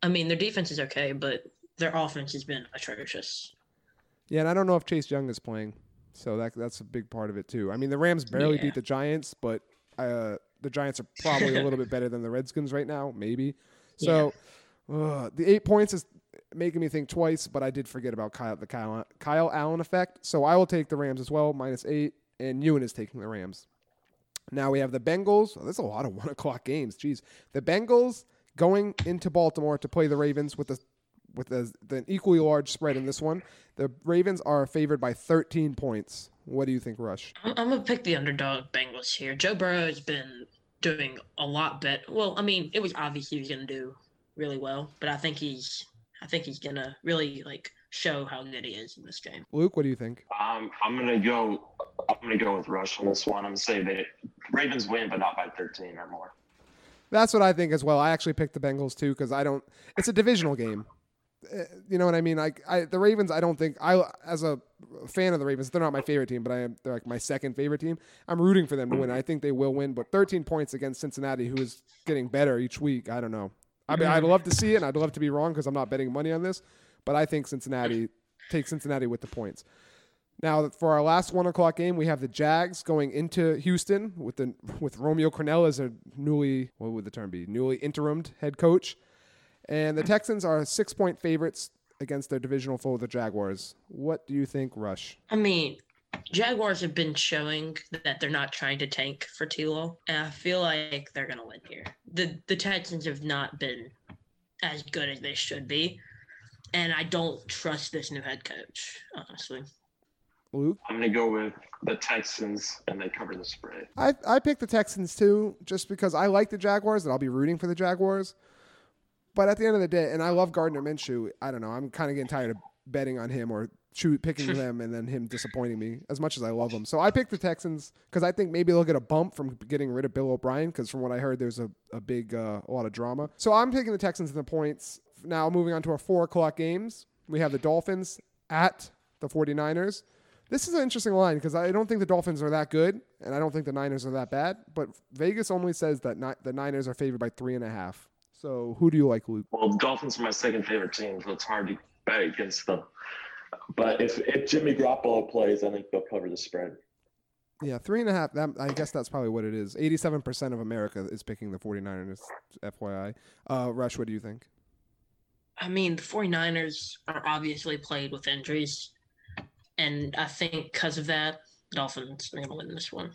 I mean, their defense is okay, but their offense has been atrocious. Yeah, and I don't know if Chase Young is playing, so that that's a big part of it too. I mean, the Rams barely Yeah. beat the Giants, but uh, the Giants are probably a little bit better than the Redskins right now, maybe. So uh, the eight points is making me think twice, but I did forget about Kyle, the Kyle, Kyle Allen effect. So I will take the Rams as well, minus eight, and Ewan is taking the Rams. Now we have the Bengals. Oh, there's a lot of one o'clock games. Jeez, the Bengals going into Baltimore to play the Ravens with a with a, the equally large spread in this one. The Ravens are favored by 13 points. What do you think, Rush? I'm, I'm gonna pick the underdog Bengals here. Joe Burrow has been doing a lot better. Well, I mean, it was obvious he was gonna do really well, but I think he's, I think he's gonna really like show how good he is in this game. Luke, what do you think? Um, I'm gonna go. I'm gonna go with Rush on this one. I'm gonna say that Ravens win, but not by 13 or more. That's what I think as well. I actually picked the Bengals too because I don't. It's a divisional game. Uh, You know what I mean? Like I, the Ravens, I don't think I, as a fan of the Ravens, they're not my favorite team, but I am. They're like my second favorite team. I'm rooting for them to win. I think they will win, but 13 points against Cincinnati, who is getting better each week. I don't know. I mean, I'd love to see it, and I'd love to be wrong because I'm not betting money on this, but I think Cincinnati take Cincinnati with the points. Now, for our last one o'clock game, we have the Jags going into Houston with the with Romeo Crennel as a newly what would the term be newly interimed head coach, and the Texans are six point favorites against their divisional foe, the Jaguars. What do you think, Rush? I mean, Jaguars have been showing that they're not trying to tank for Tilo, and I feel like they're gonna win here. the The Texans have not been as good as they should be, and I don't trust this new head coach. Honestly, Luke, I'm gonna go with the Texans, and they cover the spread. I I picked the Texans too, just because I like the Jaguars and I'll be rooting for the Jaguars. But at the end of the day, and I love Gardner Minshew. I don't know. I'm kind of getting tired of betting on him or choo- picking them and then him disappointing me as much as I love him. So I picked the Texans because I think maybe they'll get a bump from getting rid of Bill O'Brien because from what I heard, there's a, a big, uh, a lot of drama. So I'm taking the Texans in the points. Now moving on to our four o'clock games. We have the Dolphins at the 49ers. This is an interesting line because I don't think the Dolphins are that good, and I don't think the Niners are that bad. But Vegas only says that ni- the Niners are favored by three and a half. So who do you like, Luke? Well, the Dolphins are my second favorite team, so it's hard to bet against them. But if, if Jimmy Garoppolo plays, I think they'll cover the spread. Yeah, three and a half. That, I guess that's probably what it is. 87% of America is picking the 49ers, FYI. Uh, Rush, what do you think? I mean, the 49ers are obviously played with injuries. And I think because of that, Dolphins are going to win this one.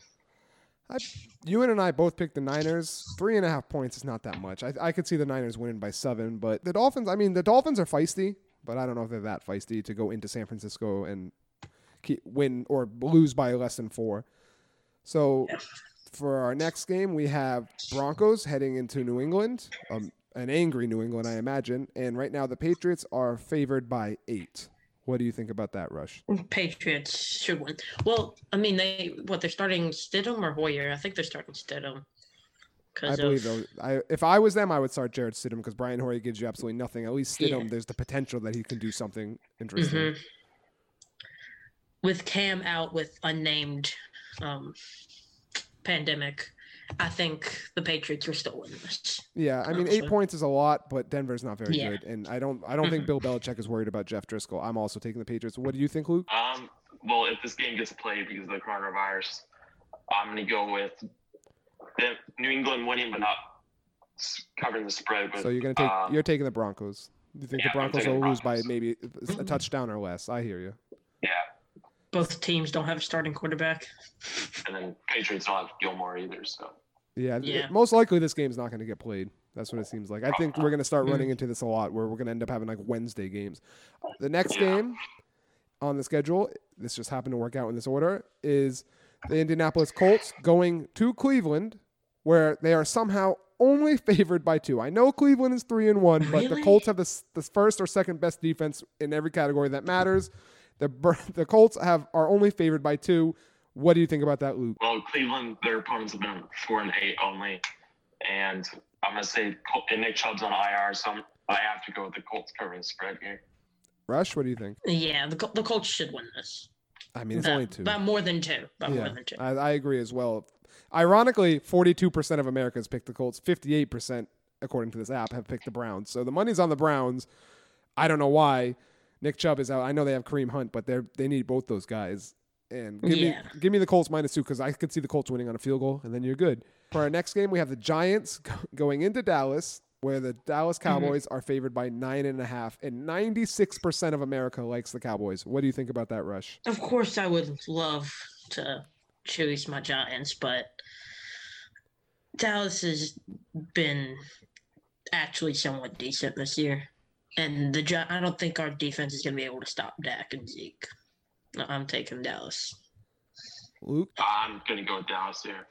I, You and I both picked the Niners. Three and a half points is not that much. I, I could see the Niners winning by seven, but the Dolphins, I mean, the Dolphins are feisty, but I don't know if they're that feisty to go into San Francisco and keep, win or lose by less than four. So for our next game, we have Broncos heading into New England, um, an angry New England, I imagine. And right now, the Patriots are favored by eight. What do you think about that, Rush? Patriots should win. Well, I mean, they what they're starting Stidham or Hoyer? I think they're starting Stidham. I believe of, though. I, if I was them, I would start Jarrett Stidham because Brian Hoyer gives you absolutely nothing. At least Stidham, Yeah. there's the potential that he can do something interesting. Mhm. with Cam out with unnamed um, pandemic, I think the Patriots are still winning this. Yeah, I mean, eight Honestly. points is a lot, but Denver's not very Yeah. good, and I don't, I don't think Mhm. Bill Belichick is worried about Jeff Driskel. I'm also taking the Patriots. What do you think, Luke? Um, well, if this game gets played because of the coronavirus, I'm going to go with the New England winning, but not covering the spread. But So you're gonna take, um, you're taking the Broncos. You think yeah, the Broncos taking will the lose by maybe a Mhm. touchdown or less? I hear you. yeah, Both teams don't have a starting quarterback. and then Patriots don't have Gilmore either. So Yeah, th- Yeah. most likely this game's not going to get played. That's what it seems like. I think we're going to start running into this a lot, where we're going to end up having like Wednesday games. The next Yeah. game on the schedule, this just happened to work out in this order, is the Indianapolis Colts going to Cleveland, where they are somehow only favored by two. I know Cleveland is three and one, but the Colts have the, the first or second best defense in every category that matters. The the Colts have are only favored by two. What do you think about that, Luke? well, Cleveland, their opponents have been four and eight only, and I'm going to say and Nick Chubb's on IR, so I'm, I have to go with the Colts covering the spread here. Rush, what do you think? Yeah, the the Colts should win this. I mean, it's Uh, only two. but more than two. By more than two. I, I agree as well. Ironically, 42% of Americans picked the Colts. 58%, according to this app, have picked the Browns. So the money's on the Browns. I don't know why. Nick Chubb is out. I know they have Kareem Hunt, but they they need both those guys. And give Yeah. me give me the Colts minus two because I could see the Colts winning on a field goal, and then you're good. For our next game, we have the Giants go- going into Dallas, where the Dallas Mm-hmm. Cowboys are favored by nine and a half, and 96% of America likes the Cowboys. What do you think about that, Rush? Of course, I would love to choose my Giants, but Dallas has been actually somewhat decent this year, and the Gi- I don't think our defense is going to be able to stop Dak and Zeke. I'm taking Dallas. Luke? I'm going to go with Dallas here.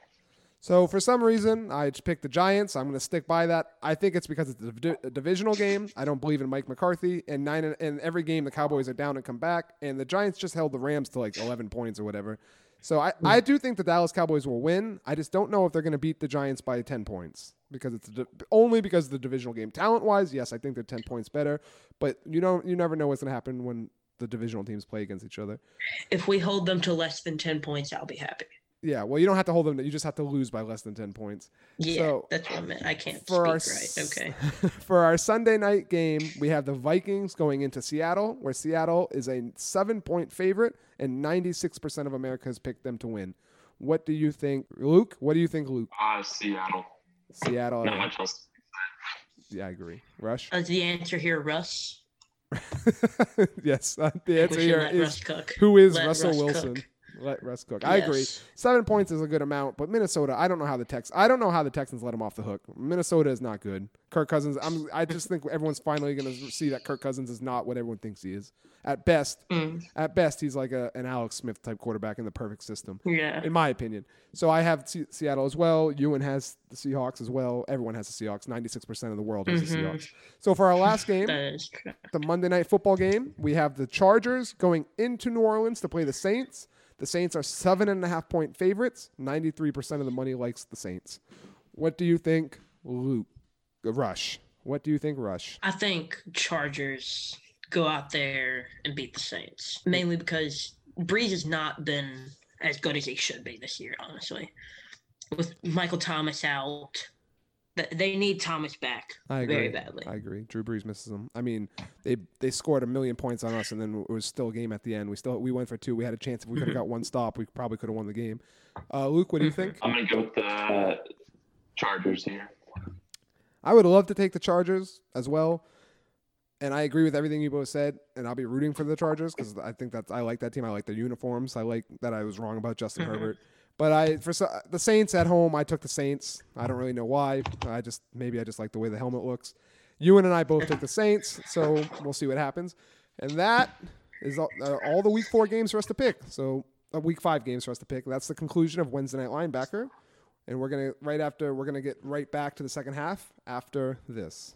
So for some reason, I just picked the Giants. I'm going to stick by that. I think it's because it's a, div- a divisional game. I don't believe in Mike McCarthy. And nine in, in every game, the Cowboys are down and come back. And the Giants just held the Rams to like 11 points or whatever. So I, I do think the Dallas Cowboys will win. I just don't know if they're going to beat the Giants by 10 points because it's di- only because of the divisional game. Talent wise, yes, I think they're 10 points better. But you know, you never know what's going to happen when the divisional teams play against each other. If we hold them to less than 10 points, I'll be happy. Yeah, well, you don't have to hold them. You just have to lose by less than 10 points. Yeah, So, that's what I meant. I can't for our speak right. Okay. for our Sunday night game, we have the Vikings going into Seattle, where Seattle is a seven point favorite, and 96% of America has picked them to win. What do you think, Luke? What do you think, Luke? Uh, Seattle. Seattle. Not much else. yeah, I agree. Rush? Is the answer here Russ? yes. uh, the answer should here let is Russ cook. who is Let Russell Russ Wilson? cook. Let Russ cook. I agree. Seven points is a good amount, but Minnesota, I don't know how the Tex I don't know how the Texans let him off the hook. Minnesota is not good. Kirk Cousins, I'm I just think everyone's finally gonna see that Kirk Cousins is not what everyone thinks he is. At best, Mm, at best, he's like a, an Alex Smith type quarterback in the perfect system, yeah. in my opinion. So I have Se- Seattle as well. Ewan has the Seahawks as well. Everyone has the Seahawks. Ninety six percent of the world has the Mhm. Seahawks. So for our last game, That is true. the Monday night football game. We have the Chargers going into New Orleans to play the Saints. The Saints are seven and a half point favorites. Ninety-three percent of the money likes the Saints. What do you think, Luke? Rush. What do you think, Rush? I think Chargers go out there and beat the Saints, mainly because Brees has not been as good as he should be this year, honestly. With Michael Thomas out, they need Thomas back I agree. very badly. I agree. Drew Brees misses them. I mean, they they scored a million points on us, and then it was still a game at the end. We still we went for two. We had a chance if we could have got one stop, we probably could have won the game. Uh, Luke, what do you think? I'm gonna go with the Chargers here. I would love to take the Chargers as well. And I agree with everything you both said, and I'll be rooting for the Chargers because I think that's I like that team. I like their uniforms. I like that I was wrong about Justin. Herbert, but I for the Saints at home, I took the Saints. I don't really know why. I just maybe I just like the way the helmet looks. Ewan and I both took the Saints, so we'll see what happens. And that is all, uh, all the Week Four games for us to pick. So uh, Week Five games for us to pick. That's the conclusion of Wednesday Night Linebacker. And we're gonna right after we're gonna get right back to the second half after this.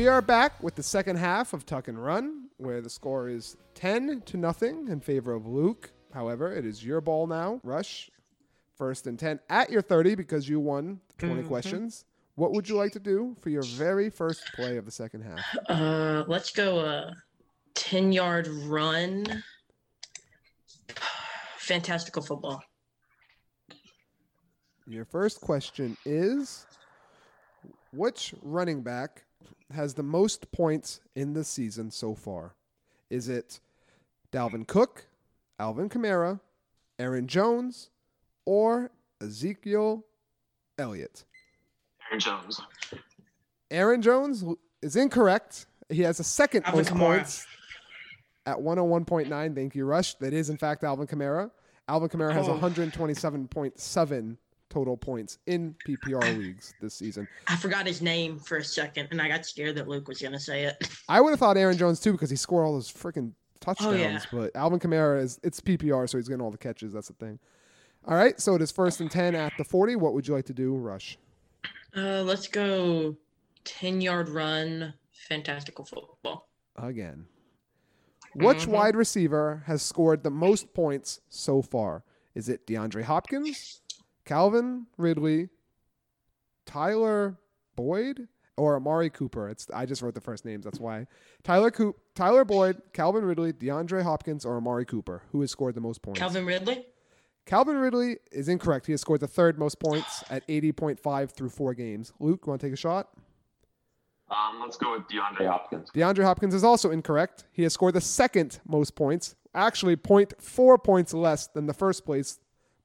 We are back with the second half of Tuck and Run, where the score is 10 to nothing in favor of Luke. However, it is your ball now. Rush, first and 10 at your 30 because you won the 20 Mhm. questions. What would you like to do for your very first play of the second half? Uh, let's go a 10 yard run. Fantastical football. Your first question is Which running back has the most points in the season so far? Is it Dalvin Cook, Alvin Kamara, Aaron Jones, or Ezekiel Elliott? Aaron Jones. Aaron Jones is incorrect. He has a second Alvin most Kamara. points at 101.9. Thank you, Rush. That is, in fact, Alvin Kamara. Alvin Kamara has Oh. 127.7 total points in PPR leagues this season. I forgot his name for a second, and I got scared that Luke was going to say it. I would have thought Aaron Jones too because he scored all those freaking touchdowns. Oh, yeah. But Alvin Kamara is it's PPR, so he's getting all the catches. That's the thing. All right, so it is first and ten at the forty. What would you like to do, Rush? Uh, let's go 10 yard run. Fantastical football. Again, which Mhm. wide receiver has scored the most points so far? Is it DeAndre Hopkins, Calvin Ridley, Tyler Boyd, or Amari Cooper? It's I just wrote the first names. That's why Tyler Coop, Tyler Boyd, Calvin Ridley, DeAndre Hopkins, or Amari Cooper. Who has scored the most points? Calvin Ridley? Calvin Ridley is incorrect. He has scored the third most points at 80.5 through four games. Luke, you want to take a shot? Um, let's go with DeAndre Hopkins. DeAndre Hopkins is also incorrect. He has scored the second most points, actually 0.4 points less than the first place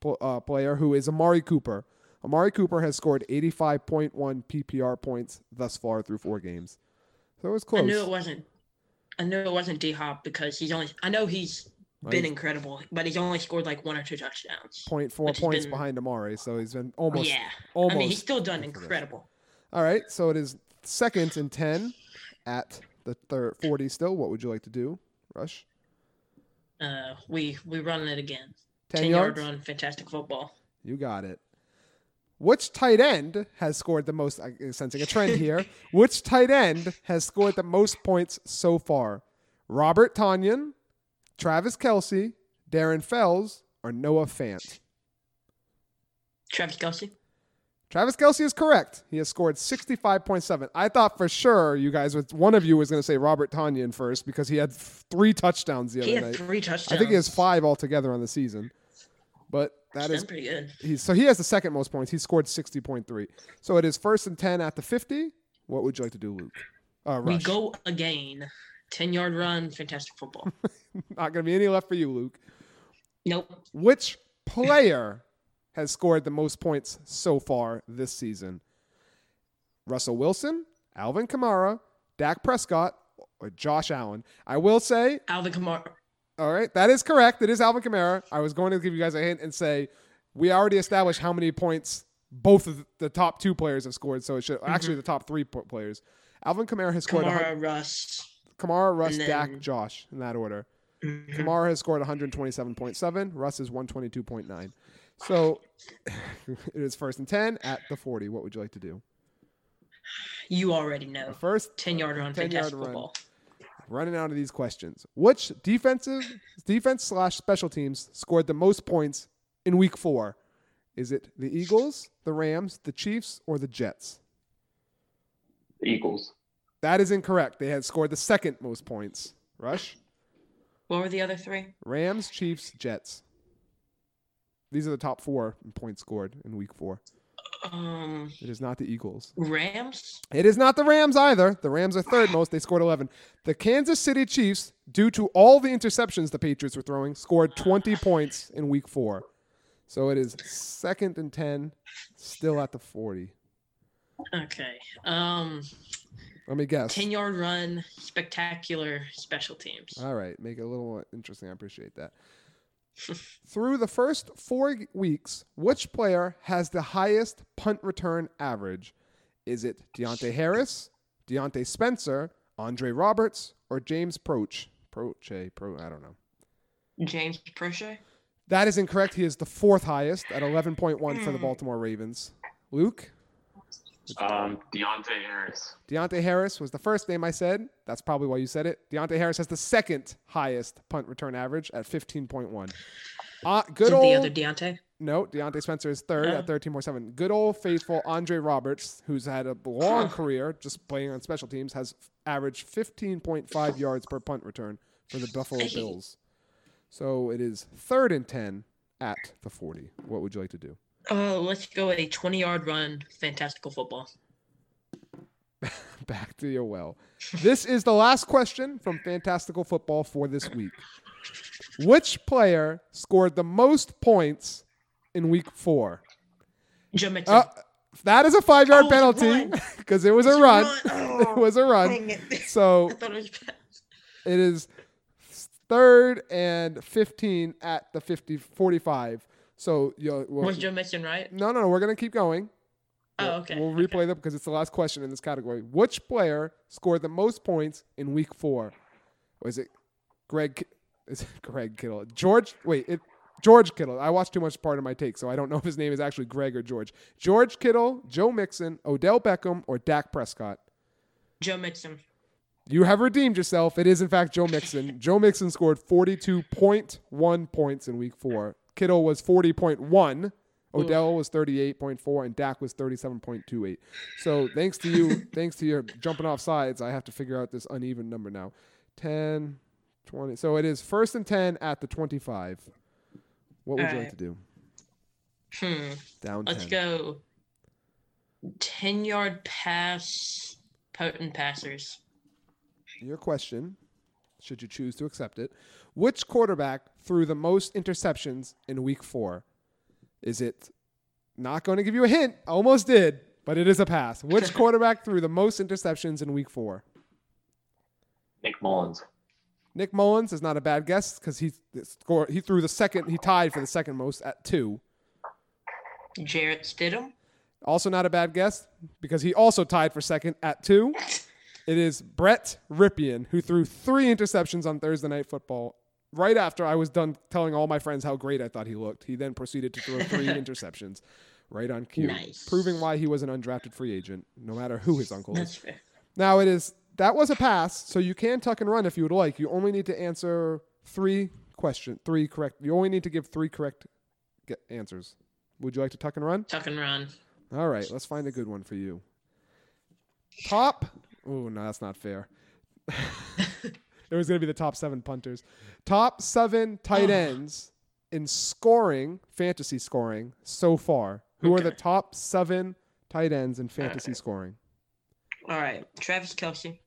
pl- uh, player, who is Amari Cooper. Amari Cooper has scored 85.1 PPR points thus far through four games. So it was close. I knew it wasn't. I knew it wasn't D Hop because he's only. I know he's been incredible, but he's only scored like one or two touchdowns. 0.4 which has points been- behind Amari, so he's been almost. yeah, almost I mean he's still done good for this. incredible. All right, so it is second and 10 at the third 40 still. What would you like to do, Rush? Uh, we we run it again. 10, 10 yard run, fantastic football. You got it. Which tight end has scored the most? I'm uh, sensing a trend here. Which tight end has scored the most points so far? Robert Tonyan, Travis Kelce, Darren Fells, or Noah Fant? Travis Kelce. Travis Kelce is correct. He has scored 65.7. I thought for sure you guys would, one of you was going to say Robert Tonyan first because he had three touchdowns the other night. He had night. three touchdowns. I think he has five altogether on the season. But that That's is pretty good. he's so he has the second most points. He scored 60.3. So it is first and 10 at the 50. What would you like to do, Luke? Uh, We go again. 10 yard run, fantastic football. Not going to be any left for you, Luke. nope. Which player has scored the most points so far this season? Russell Wilson, Alvin Kamara, Dak Prescott, or Josh Allen? I will say, Alvin Kamara. All right, that is correct. It is Alvin Kamara. I was going to give you guys a hint and say we already established how many points both of the top two players have scored. So it should actually the top three players. Alvin Kamara has scored Kamara, Russ. Kamara, Russ, and Dak, Josh in that order. Mhm. Kamara has scored 127.7. Russ is 122.9. So it is first and 10 at the 40. What would you like to do? You already know. First, 10 yard run, 10 run, yard fantastic run. football. Running out of these questions. Which defensive defense slash special teams scored the most points in week four? Is it the Eagles, the Rams, the Chiefs, or the Jets? Eagles. That is incorrect. They had scored the second most points. Rush? What were the other three? Rams, Chiefs, Jets. These are the top four in points scored in week four. Um, It is not the Eagles. Rams. It is not the Rams either. The Rams are third most. They scored 11. The Kansas City Chiefs, due to all the interceptions the Patriots were throwing, scored 20 points in week four. So it is second and 10, still at the 40. Okay. Um, Let me guess. 10 yard run, spectacular special teams. All right, make it a little more interesting. I appreciate that. Through the first four weeks, which player has the highest punt return average? Is it Deonte Harris, Diontae Spencer, Andre Roberts, or James Proch? Proche, Pro, I don't know. James Prochet. That is incorrect. He is the fourth highest at 11.1 for the Hmm. Baltimore Ravens. Luke? Um, Deonte Harris. Deonte Harris was the first name I said. That's probably why you said it. Deonte Harris has the second highest punt return average at 15.1. Uh, good Is it old the other Deontay? no, Diontae Spencer is third Oh. at 13.7. Good old faithful Andre Roberts, who's had a long career just playing on special teams, has averaged 15.5 yards per punt return for the Buffalo Bills. So it is third and 10 at the 40. What would you like to do? Uh, let's go a 20 yard run, fantastical football. Back to your well. This is the last question from Fantastical Football for this week. Which player scored the most points in week four? Joe Mixon. Uh, that is a five yard Oh, penalty because it was a It's a run. run. it Oh, was a run. Dang it. So it was it is third and 15 at the 50, 45. So, you well, Was Joe Mixon right? no, no, no. We're going to keep going. Oh, okay. We'll replay them because it's the last question in this category. Which player scored the most points in week four? Was it Greg? Is it Greg Kittle? George? Wait, it George Kittle. I watched too much part of my take, so I don't know if his name is actually Greg or George. George Kittle, Joe Mixon, Odell Beckham, or Dak Prescott. Joe Mixon. You have redeemed yourself. It is in fact Joe Mixon. Joe Mixon scored 42.1 points in week 4. Kittle was 40.1. Odell was 38.4 and Dak was 37.28. So, thanks to you, thanks to your jumping off sides, I have to figure out this uneven number now. 10 20. So, it is first and 10 at the 25. What would you like to do? Hmm. Down 10. Let's go 10 yard pass, potent passers. Your question, should you choose to accept it, which quarterback threw the most interceptions in week four? Is it not going to give you a hint? Almost did, but it is a pass. Which quarterback threw the most interceptions in week four? Nick Mullens. Nick Mullens is not a bad guess because he scored. He threw the second. He tied for the second most at two. Jarrett Stidham. Also not a bad guess because he also tied for second at two. It is Brett Rypien who threw three interceptions on Thursday Night Football. Right after I was done telling all my friends how great I thought he looked, he then proceeded to throw three interceptions right on cue, Nice. proving why he was an undrafted free agent, no matter who his uncle That's is. fair. Now it is that was a pass, so you can tuck and run if you would like. You only need to answer three question, three correct. You only need to give three correct answers. Would you like to tuck and run? Tuck and run. All right, let's find a good one for you. Top. Oh no, that's not fair. it was going to be the top seven punters. Top seven tight ends in scoring, fantasy scoring so far. Who are the top seven tight ends in fantasy Okay. scoring? All right, Travis Kelce.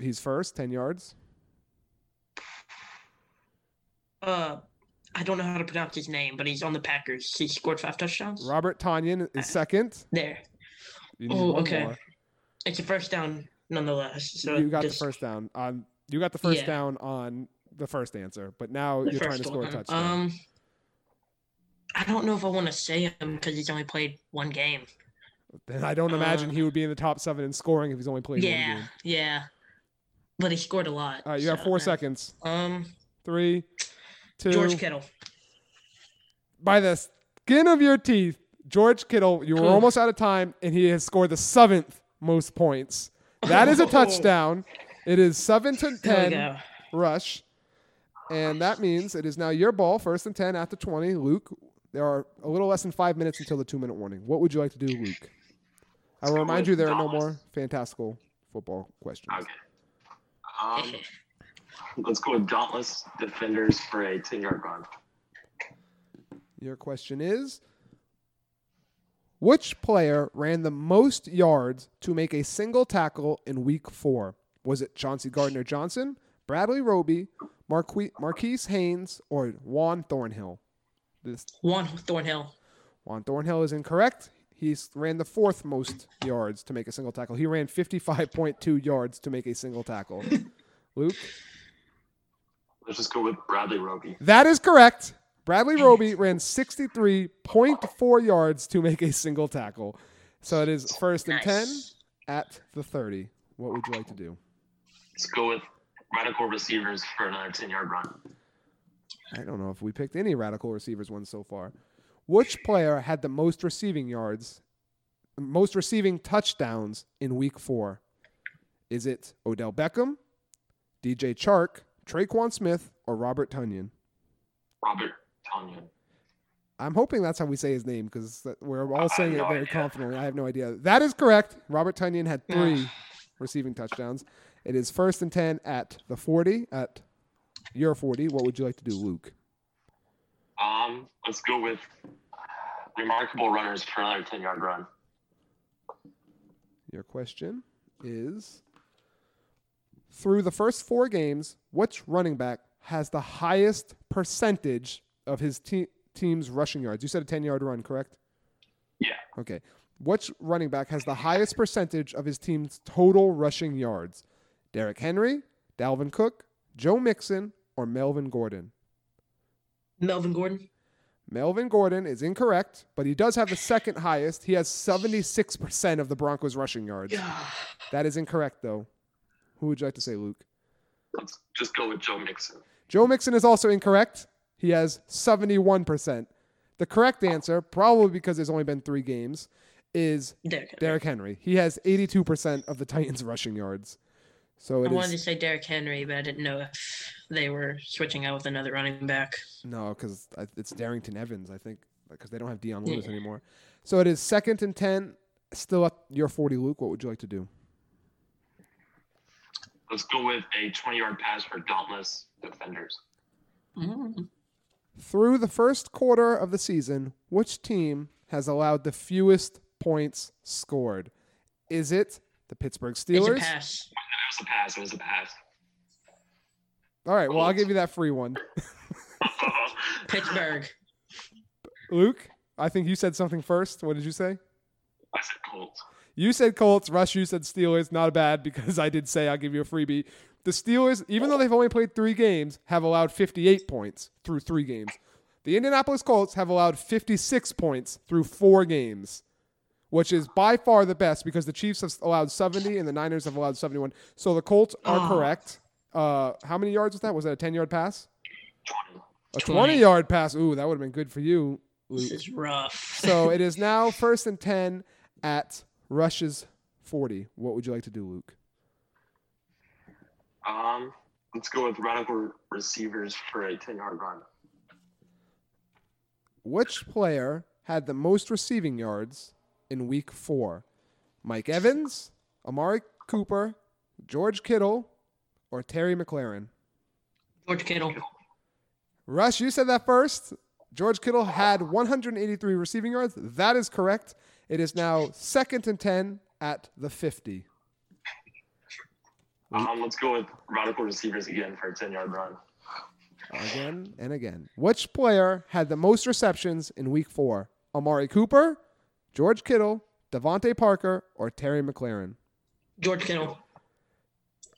He's first, ten yards. Uh, I don't know how to pronounce his name, but he's on the Packers. He scored five touchdowns. Robert Tonyan is second. There, Oh, okay. more. it's a first down nonetheless. So you got just the first down on. You got the first Yeah. down on the first answer, but now the you're trying to score a touchdown. Um, I don't know if I want to say him because he's only played one game. then I don't imagine he would be in the top seven in scoring if he's only played one yeah, game. yeah, but he scored a lot. All right, you have four seconds. Um, Three, two. George Kittle. By the skin of your teeth, George Kittle. You were almost out of time, and he has scored the seventh most points. That is a Oh. touchdown. It is seven to ten rush, and that means it is now your ball, first and ten after twenty. Luke, there are a little less than five minutes until the two-minute warning. What would you like to do, Luke? I will remind you there are no more fantastical football questions. Okay. Um, let's go with Dauntless Defenders for a 10 yard run. Your question is Which player ran the most yards to make a single tackle in week four? Was it Chauncey Gardner Johnson, Bradley Roby, Marque- Marquise Haynes, or Juan Thornhill? This Juan Thornhill. Juan Thornhill is incorrect. He ran the fourth most yards to make a single tackle. He ran 55.2 yards to make a single tackle. Luke? Let's just go with Bradley Roby. That is correct. Bradley Roby ran 63.4 yards to make a single tackle. So it is first and 10 at the 30. What would you like to do? Let's go with Radical Receivers for another 10 yard run. I don't know if we picked any radical receivers ones so far. Which player had the most receiving yards, most receiving touchdowns in week four? Is it Odell Beckham, DJ Chark, Tre'Quan Smith, or Robert Tonyan? Robert Tonyan. I'm hoping that's how we say his name because we're all saying it no very idea. confidently. I have no idea. That is correct. Robert Tonyan had three receiving touchdowns. It is first and 10 at the 40, at your 40. What would you like to do, Luke? Um, let's go with Remarkable Runners for another 10 yard run. Your question is through the first four games, which running back has the highest percentage of his te- team's rushing yards? You said a 10 yard run, correct? Yeah. Okay. Which running back has the highest percentage of his team's total rushing yards? Derrick Henry, Dalvin Cook, Joe Mixon, or Melvin Gordon? Melvin Gordon. Melvin Gordon is incorrect, but he does have the second highest. He has 76% of the Broncos' rushing yards. That is incorrect, though. Who would you like to say, Luke? Let's just go with Joe Mixon. Joe Mixon is also incorrect. He has 71%. The correct answer, probably because there's only been three games, is Derrick Henry. Derrick Henry. He has 82% of the Titans' rushing yards. So I it wanted to say Derrick Henry, but I didn't know if they were switching out with another running back. no, because it's Darrynton Evans, I think, because they don't have Dion Lewis Yeah. anymore. So it is second and 10, still at your 40, Luke. What would you like to do? Let's go with a 20 yard pass for Dauntless Defenders. Mm. Through the first quarter of the season, which team has allowed the fewest points scored? Is it the Pittsburgh It's Steelers? A pass. It was a pass. It was a pass. All right, well, I'll give you that free one. Pittsburgh. Luke, I think you said something first. What did you say? I said Colts. You said Colts. Rush, you said Steelers. Not a bad because I did say I'll give you a freebie. The Steelers, even though they've only played three games, have allowed 58 points through three games. The Indianapolis Colts have allowed 56 points through four games, which is by far the best because the Chiefs have allowed 70 and the Niners have allowed 71. So the Colts are Oh. correct. Uh, how many yards was that? Was that a 10 yard pass? 20. A 20. 20 yard pass. Ooh, that would have been good for you, This is rough. So it is now first and 10 at Rush's 40. What would you like to do, Luke? Um, let's go with Radical Receivers for a 10 yard run. Which player had the most receiving yards in week four? Mike Evans, Amari Cooper, George Kittle, or Terry McLaurin? George Kittle. Rush, you said that first. George Kittle had 183 receiving yards. That is correct. It is now second and 10 at the 50. Um, let's go with radical receivers again for a 10 yard run. Again and again. Which player had the most receptions in week four? Amari Cooper, George Kittle, DeVante Parker, or Terry McLaurin? George Kittle.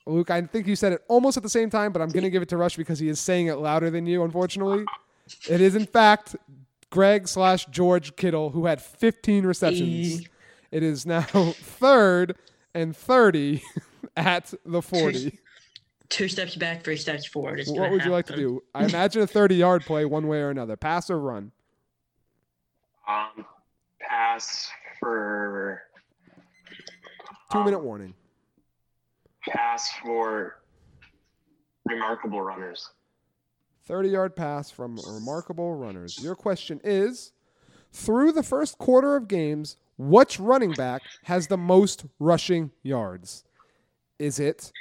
Luke, I think you said it almost at the same time, but I'm going to give it to Rush because he is saying it louder than you, unfortunately. It is, in fact, Greg slash George Kittle, who had 15 receptions. E- It is now third and 30 at the 40. Two steps back, three steps forward. It's What gonna would you like to do? I imagine a 30 yard play one way or another. Pass or run? Um, pass for Two Um, minute warning. pass for remarkable runners. 30 yard pass from remarkable runners. Your question is through the first quarter of games, which running back has the most rushing yards? Is it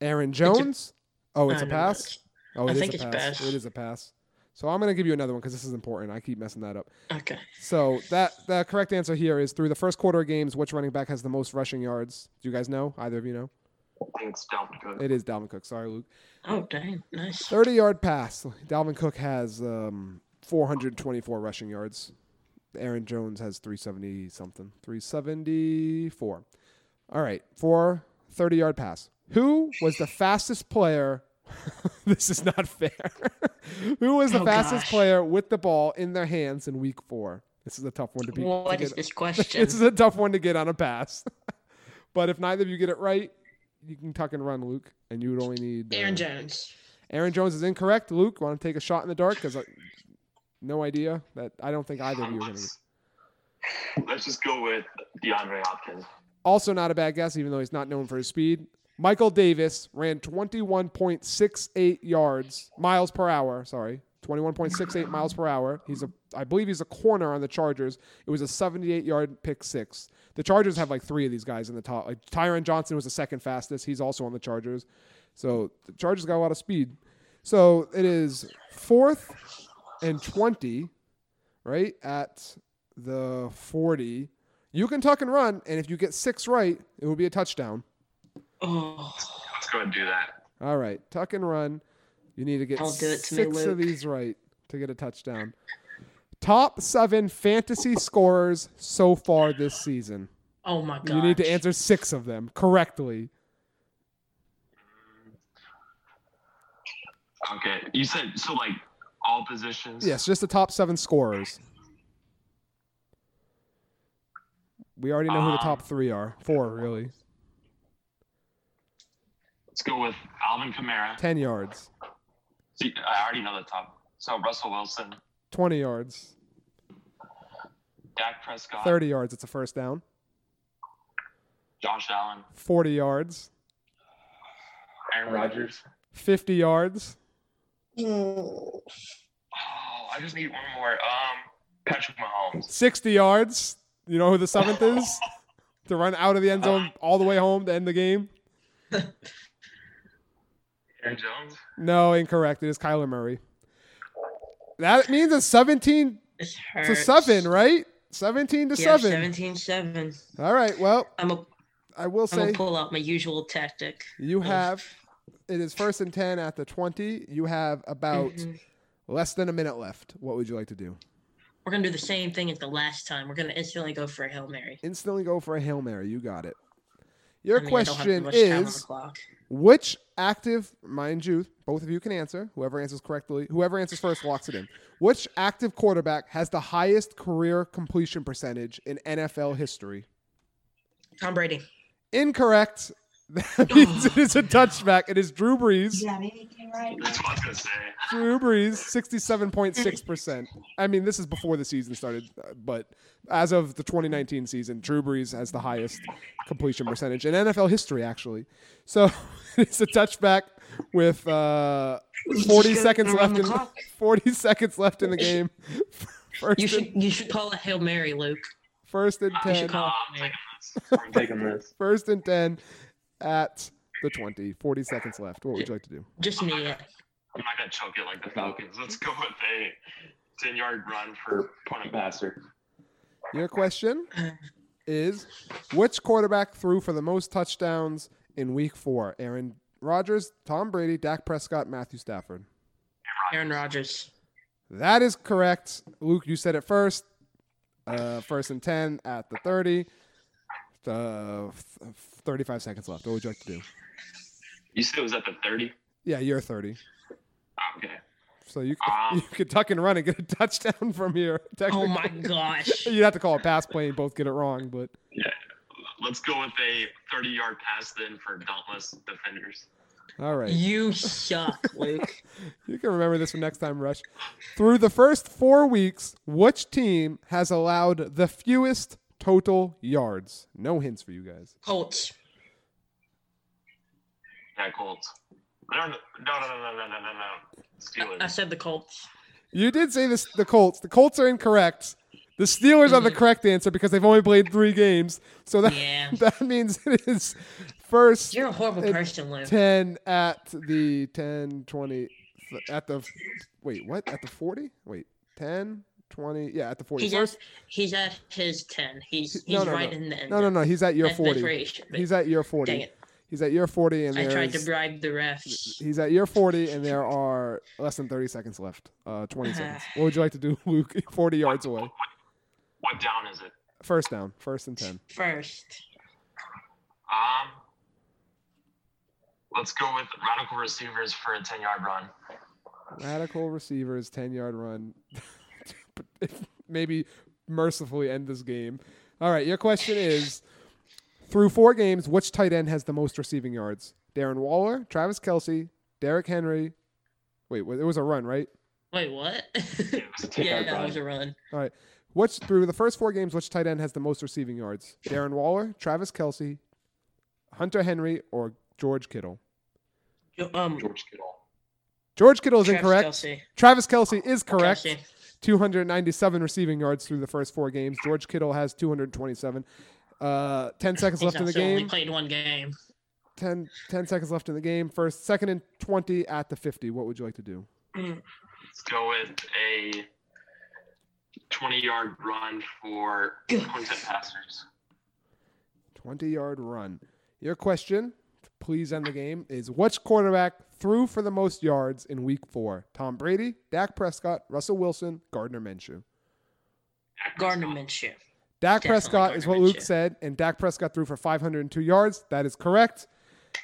Aaron Jones? oh, it's a pass? that. Oh, I it is think a it's pass. pass. It is a pass. So I'm going to give you another one because this is important. I keep messing that up. Okay. So that the correct answer here is through the first quarter of games, which running back has the most rushing yards? Do you guys know? Either of you know? I think it's Dalvin Cook. It is Dalvin Cook. Sorry, Luke. Oh, dang. Nice. 30 yard pass. Dalvin Cook has um, 424 rushing yards. Aaron Jones has 370 something. 374. All right. For 30 yard pass. Who was the fastest player? this is not fair. Who was the Oh, fastest gosh. player with the ball in their hands in week four? This is a tough one to be. to What is get- this question? this is a tough one to get on a pass. but if neither of you get it right, you can tuck and run, Luke, and you would only need uh, Aaron Jones. Aaron Jones is incorrect. Luke, want to take a shot in the dark? Because no idea that I don't think either of you are going to. Let's, let's just go with DeAndre Hopkins. Also, not a bad guess, even though he's not known for his speed. Michael Davis ran 21.68 yards, miles per hour. Sorry, 21.68 miles per hour. He's a, I believe he's a corner on the Chargers. It was a 78 yard pick six. The Chargers have like three of these guys in the top. Like Tyron Johnson was the second fastest. He's also on the Chargers. So the Chargers got a lot of speed. So it is fourth and 20, right at the 40. You can tuck and run, and if you get six right, it will be a touchdown. Oh, Let's go ahead and do that. All right, tuck and run. You need to get Don't it to me, six of these right to get a touchdown. Top seven fantasy scorers so far this season. oh my god. You need to answer six of them correctly. Okay. You said so like all positions. Yes, just the top seven scorers. We already know who the Um, top three are. Four, really. Let's go with Alvin Kamara. Ten yards, See, I already know the top. So Russell Wilson, twenty yards, Dak Prescott, thirty yards. It's a first down. Josh Allen, Forty yards, Aaron Rodgers. fifty yards, Oh, I just need one more. Um, Patrick Mahomes. sixty yards. You know who the seventh is? to run out of the end zone all the way home to end the game. Aaron Jones. No, incorrect. It is Kyler Murray. That means it's seventeen This to seven, right? Seventeen to Yeah, seven. 17 7. All right. Well, I'm going I will to say pull out my usual tactic. you of- have. It is first and ten at the twenty. You have about Mhm. less than a minute left. What would you like to do? We're going to do the same thing as the last time. We're going to instantly go for a Hail Mary. Instantly go for a hail mary. You got it. Your I mean, I don't have question much time on the is which active, mind you, both of you can answer. Whoever answers correctly, whoever answers first locks it in. Which active quarterback has the highest career completion percentage in NFL history? Tom Brady. Incorrect. That means it is a touchback. It is Drew Brees. You have anything right? That's what I was gonna say. Drew Brees, sixty-seven point six percent. I mean, this is before the season started, uh, but as of the 2019 season, Drew Brees has the highest completion percentage in NFL history, actually. So it's a touchback with uh, 40 seconds left the in clock. 40 seconds left in the game. First You and- should you should call it Hail Mary, Luke. First and ten. You ten. should call I'm taking this. I'm taking this. First and ten at the 20. 40 seconds left. What would you like to do? Just me. I'm not gonna choke it like the Falcons. Let's go with a 10 yard run for opponent passer. Your question is which quarterback threw for the most touchdowns in week four? Aaron Rodgers, Tom Brady, Dak Prescott, Matthew Stafford. Aaron Rodgers. That is correct. Luke, you said it first. Uh, first and 10 at the 30. Uh, f- 35 seconds left. What would you like to do? You said it was at the 30. Yeah, you're 30. Okay. So you, Um, you could tuck and run and get a touchdown from here. Oh my gosh. You'd have to call a pass play and both get it wrong, but Yeah. Let's go with a 30 yard pass then for dauntless defenders. all right. You suck, Luke. You can remember this for next time, Rush. Through the first four weeks, which team has allowed the fewest total yards. No hints for you guys. Colts. Yeah, Colts. No, no, no, no, no, no, no. Steelers. I said the Colts. You did say this, the Colts. The Colts are incorrect. The Steelers mm-hmm. are the mm-hmm. correct answer because they've only played three games. So that yeah. that means it is first. You're a horrible person, Luke. Ten at the 10, 20, at the wait, what? At the forty? Wait, ten, 20, yeah, at the 40. He's First, at, he's at his 10. He's he's No, no, right no. in the end. no, no, no, he's at year That's, that's 40. where he should be. He's at year 40. Dang it. He's at year 40 and I tried to bribe the refs. he's at year 40 and there are less than 30 seconds left. Uh 20 seconds. What would you like to do, Luke? 40 yards away. What, what down is it? First down, first and 10. First. Um, let's go with radical receivers for a 10 yard run. Radical receivers, 10 yard run. Maybe mercifully end this game. All right, your question is through four games, which tight end has the most receiving yards? Darren Waller, Travis Kelce, Derrick Henry. Wait, it was a run, right? Wait, what? It was a 10 yeah, yard that was a run. All right. Which through the first four games, which tight end has the most receiving yards? Darren Waller, Travis Kelce, Hunter Henry, or George Kittle? Um, George Kittle. George Kittle is Travis incorrect. Kelce. Travis Kelce is correct. Kelce. 297 receiving yards through the first four games. George Kittle has 227. Uh, 10 seconds He's left in the also only played one game. 10, 10 seconds left in the game. First, second and 20 at the 50. What would you like to do? Let's go with a 20 yard run for content passers. 20 yard run. Your question, please end the game, is which quarterback threw for the most yards in week four? Tom Brady, Dak Prescott, Russell Wilson, Gardner Minshew. Gardner Minshew. Dak Definitely Prescott is what Gardner Luke said, and Dak Prescott threw for 502 yards. That is correct.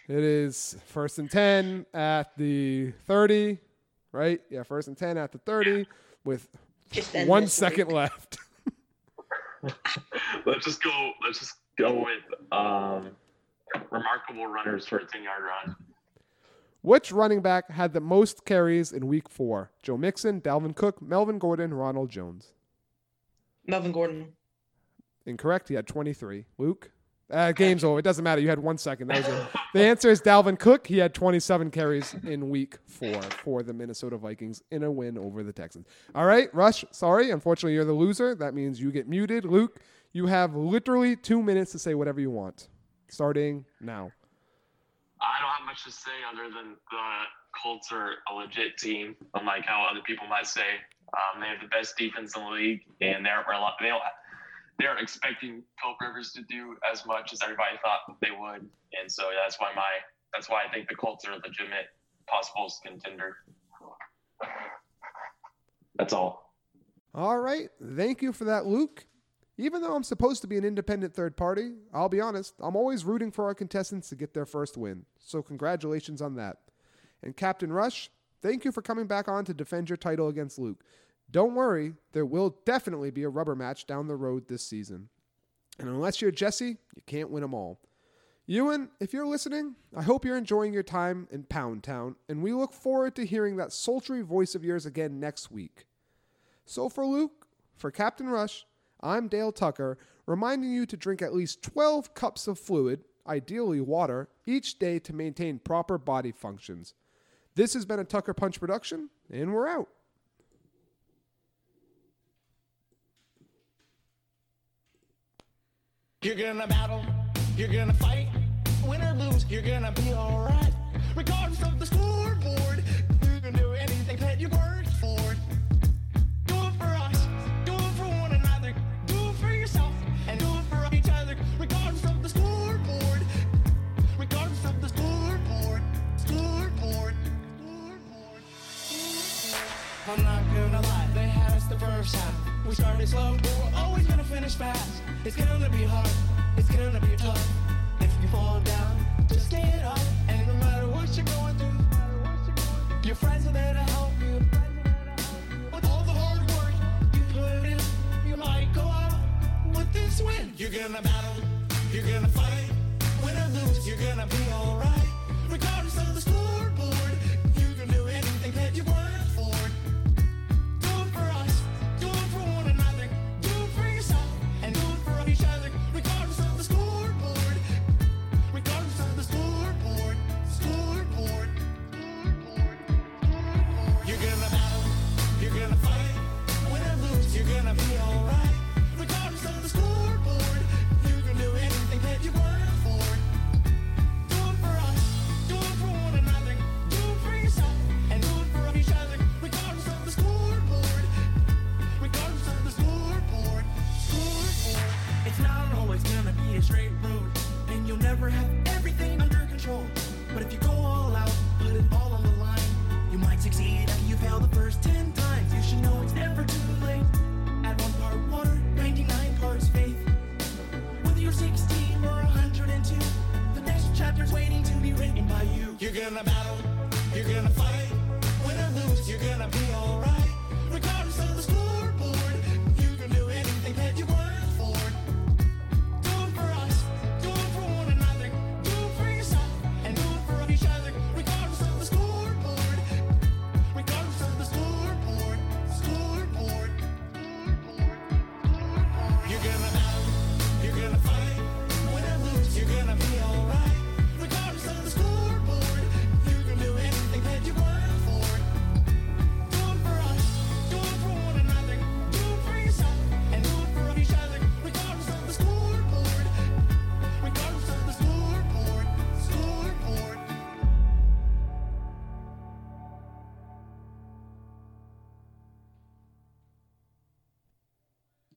It is first and 10 at the 30, right? Yeah, first and 10 at the 30 with Just end one this, second Luke. left. Let's just go. Let's just go with um, remarkable runners for a 10 yard run. Which running back had the most carries in week four? Joe Mixon, Dalvin Cook, Melvin Gordon, Ronald Jones. Melvin Gordon. Incorrect. He had 23. Luke? Uh, game's over. It doesn't matter. You had one second. That was it. The answer is Dalvin Cook. He had 27 carries in week four for the Minnesota Vikings in a win over the Texans. All right, Rush, sorry. Unfortunately, you're the loser. That means you get muted. Luke, you have literally two minutes to say whatever you want, starting now. I don't have much to say other than the Colts are a legit team, unlike how other people might say. Um, they have the best defense in the league, and they're a lot. They don't, they're expecting Philip Rivers to do as much as everybody thought they would, and so that's why my that's why I think the Colts are a legitimate possible contender. That's all. All right. Thank you for that, Luke. Even though I'm supposed to be an independent third party, I'll be honest, I'm always rooting for our contestants to get their first win. So, congratulations on that. And Captain Rush, thank you for coming back on to defend your title against Luke. Don't worry, there will definitely be a rubber match down the road this season. And unless you're Jesse, you can't win them all. Ewan, if you're listening, I hope you're enjoying your time in Pound Town, and we look forward to hearing that sultry voice of yours again next week. So for Luke, for Captain Rush, I'm Dale Tucker, reminding you to drink at least 12 cups of fluid, ideally water, each day to maintain proper body functions. This has been a Tucker Punch production, and we're out. You're gonna battle, you're gonna fight, win or lose, you're gonna be alright. Regardless of the scoreboard, you can do anything that you want. first time. We started slow, but we're always gonna finish fast. It's gonna be hard, it's gonna be tough. If you fall down, just get up. And no matter what you're going through, your friends are there to help you. With all the hard work you put in, you might go out with this win. You're gonna battle, you're gonna fight. Win or lose, you're gonna be alright. Regardless of the score. You're gonna battle, you're gonna fight. Win or lose, you're gonna be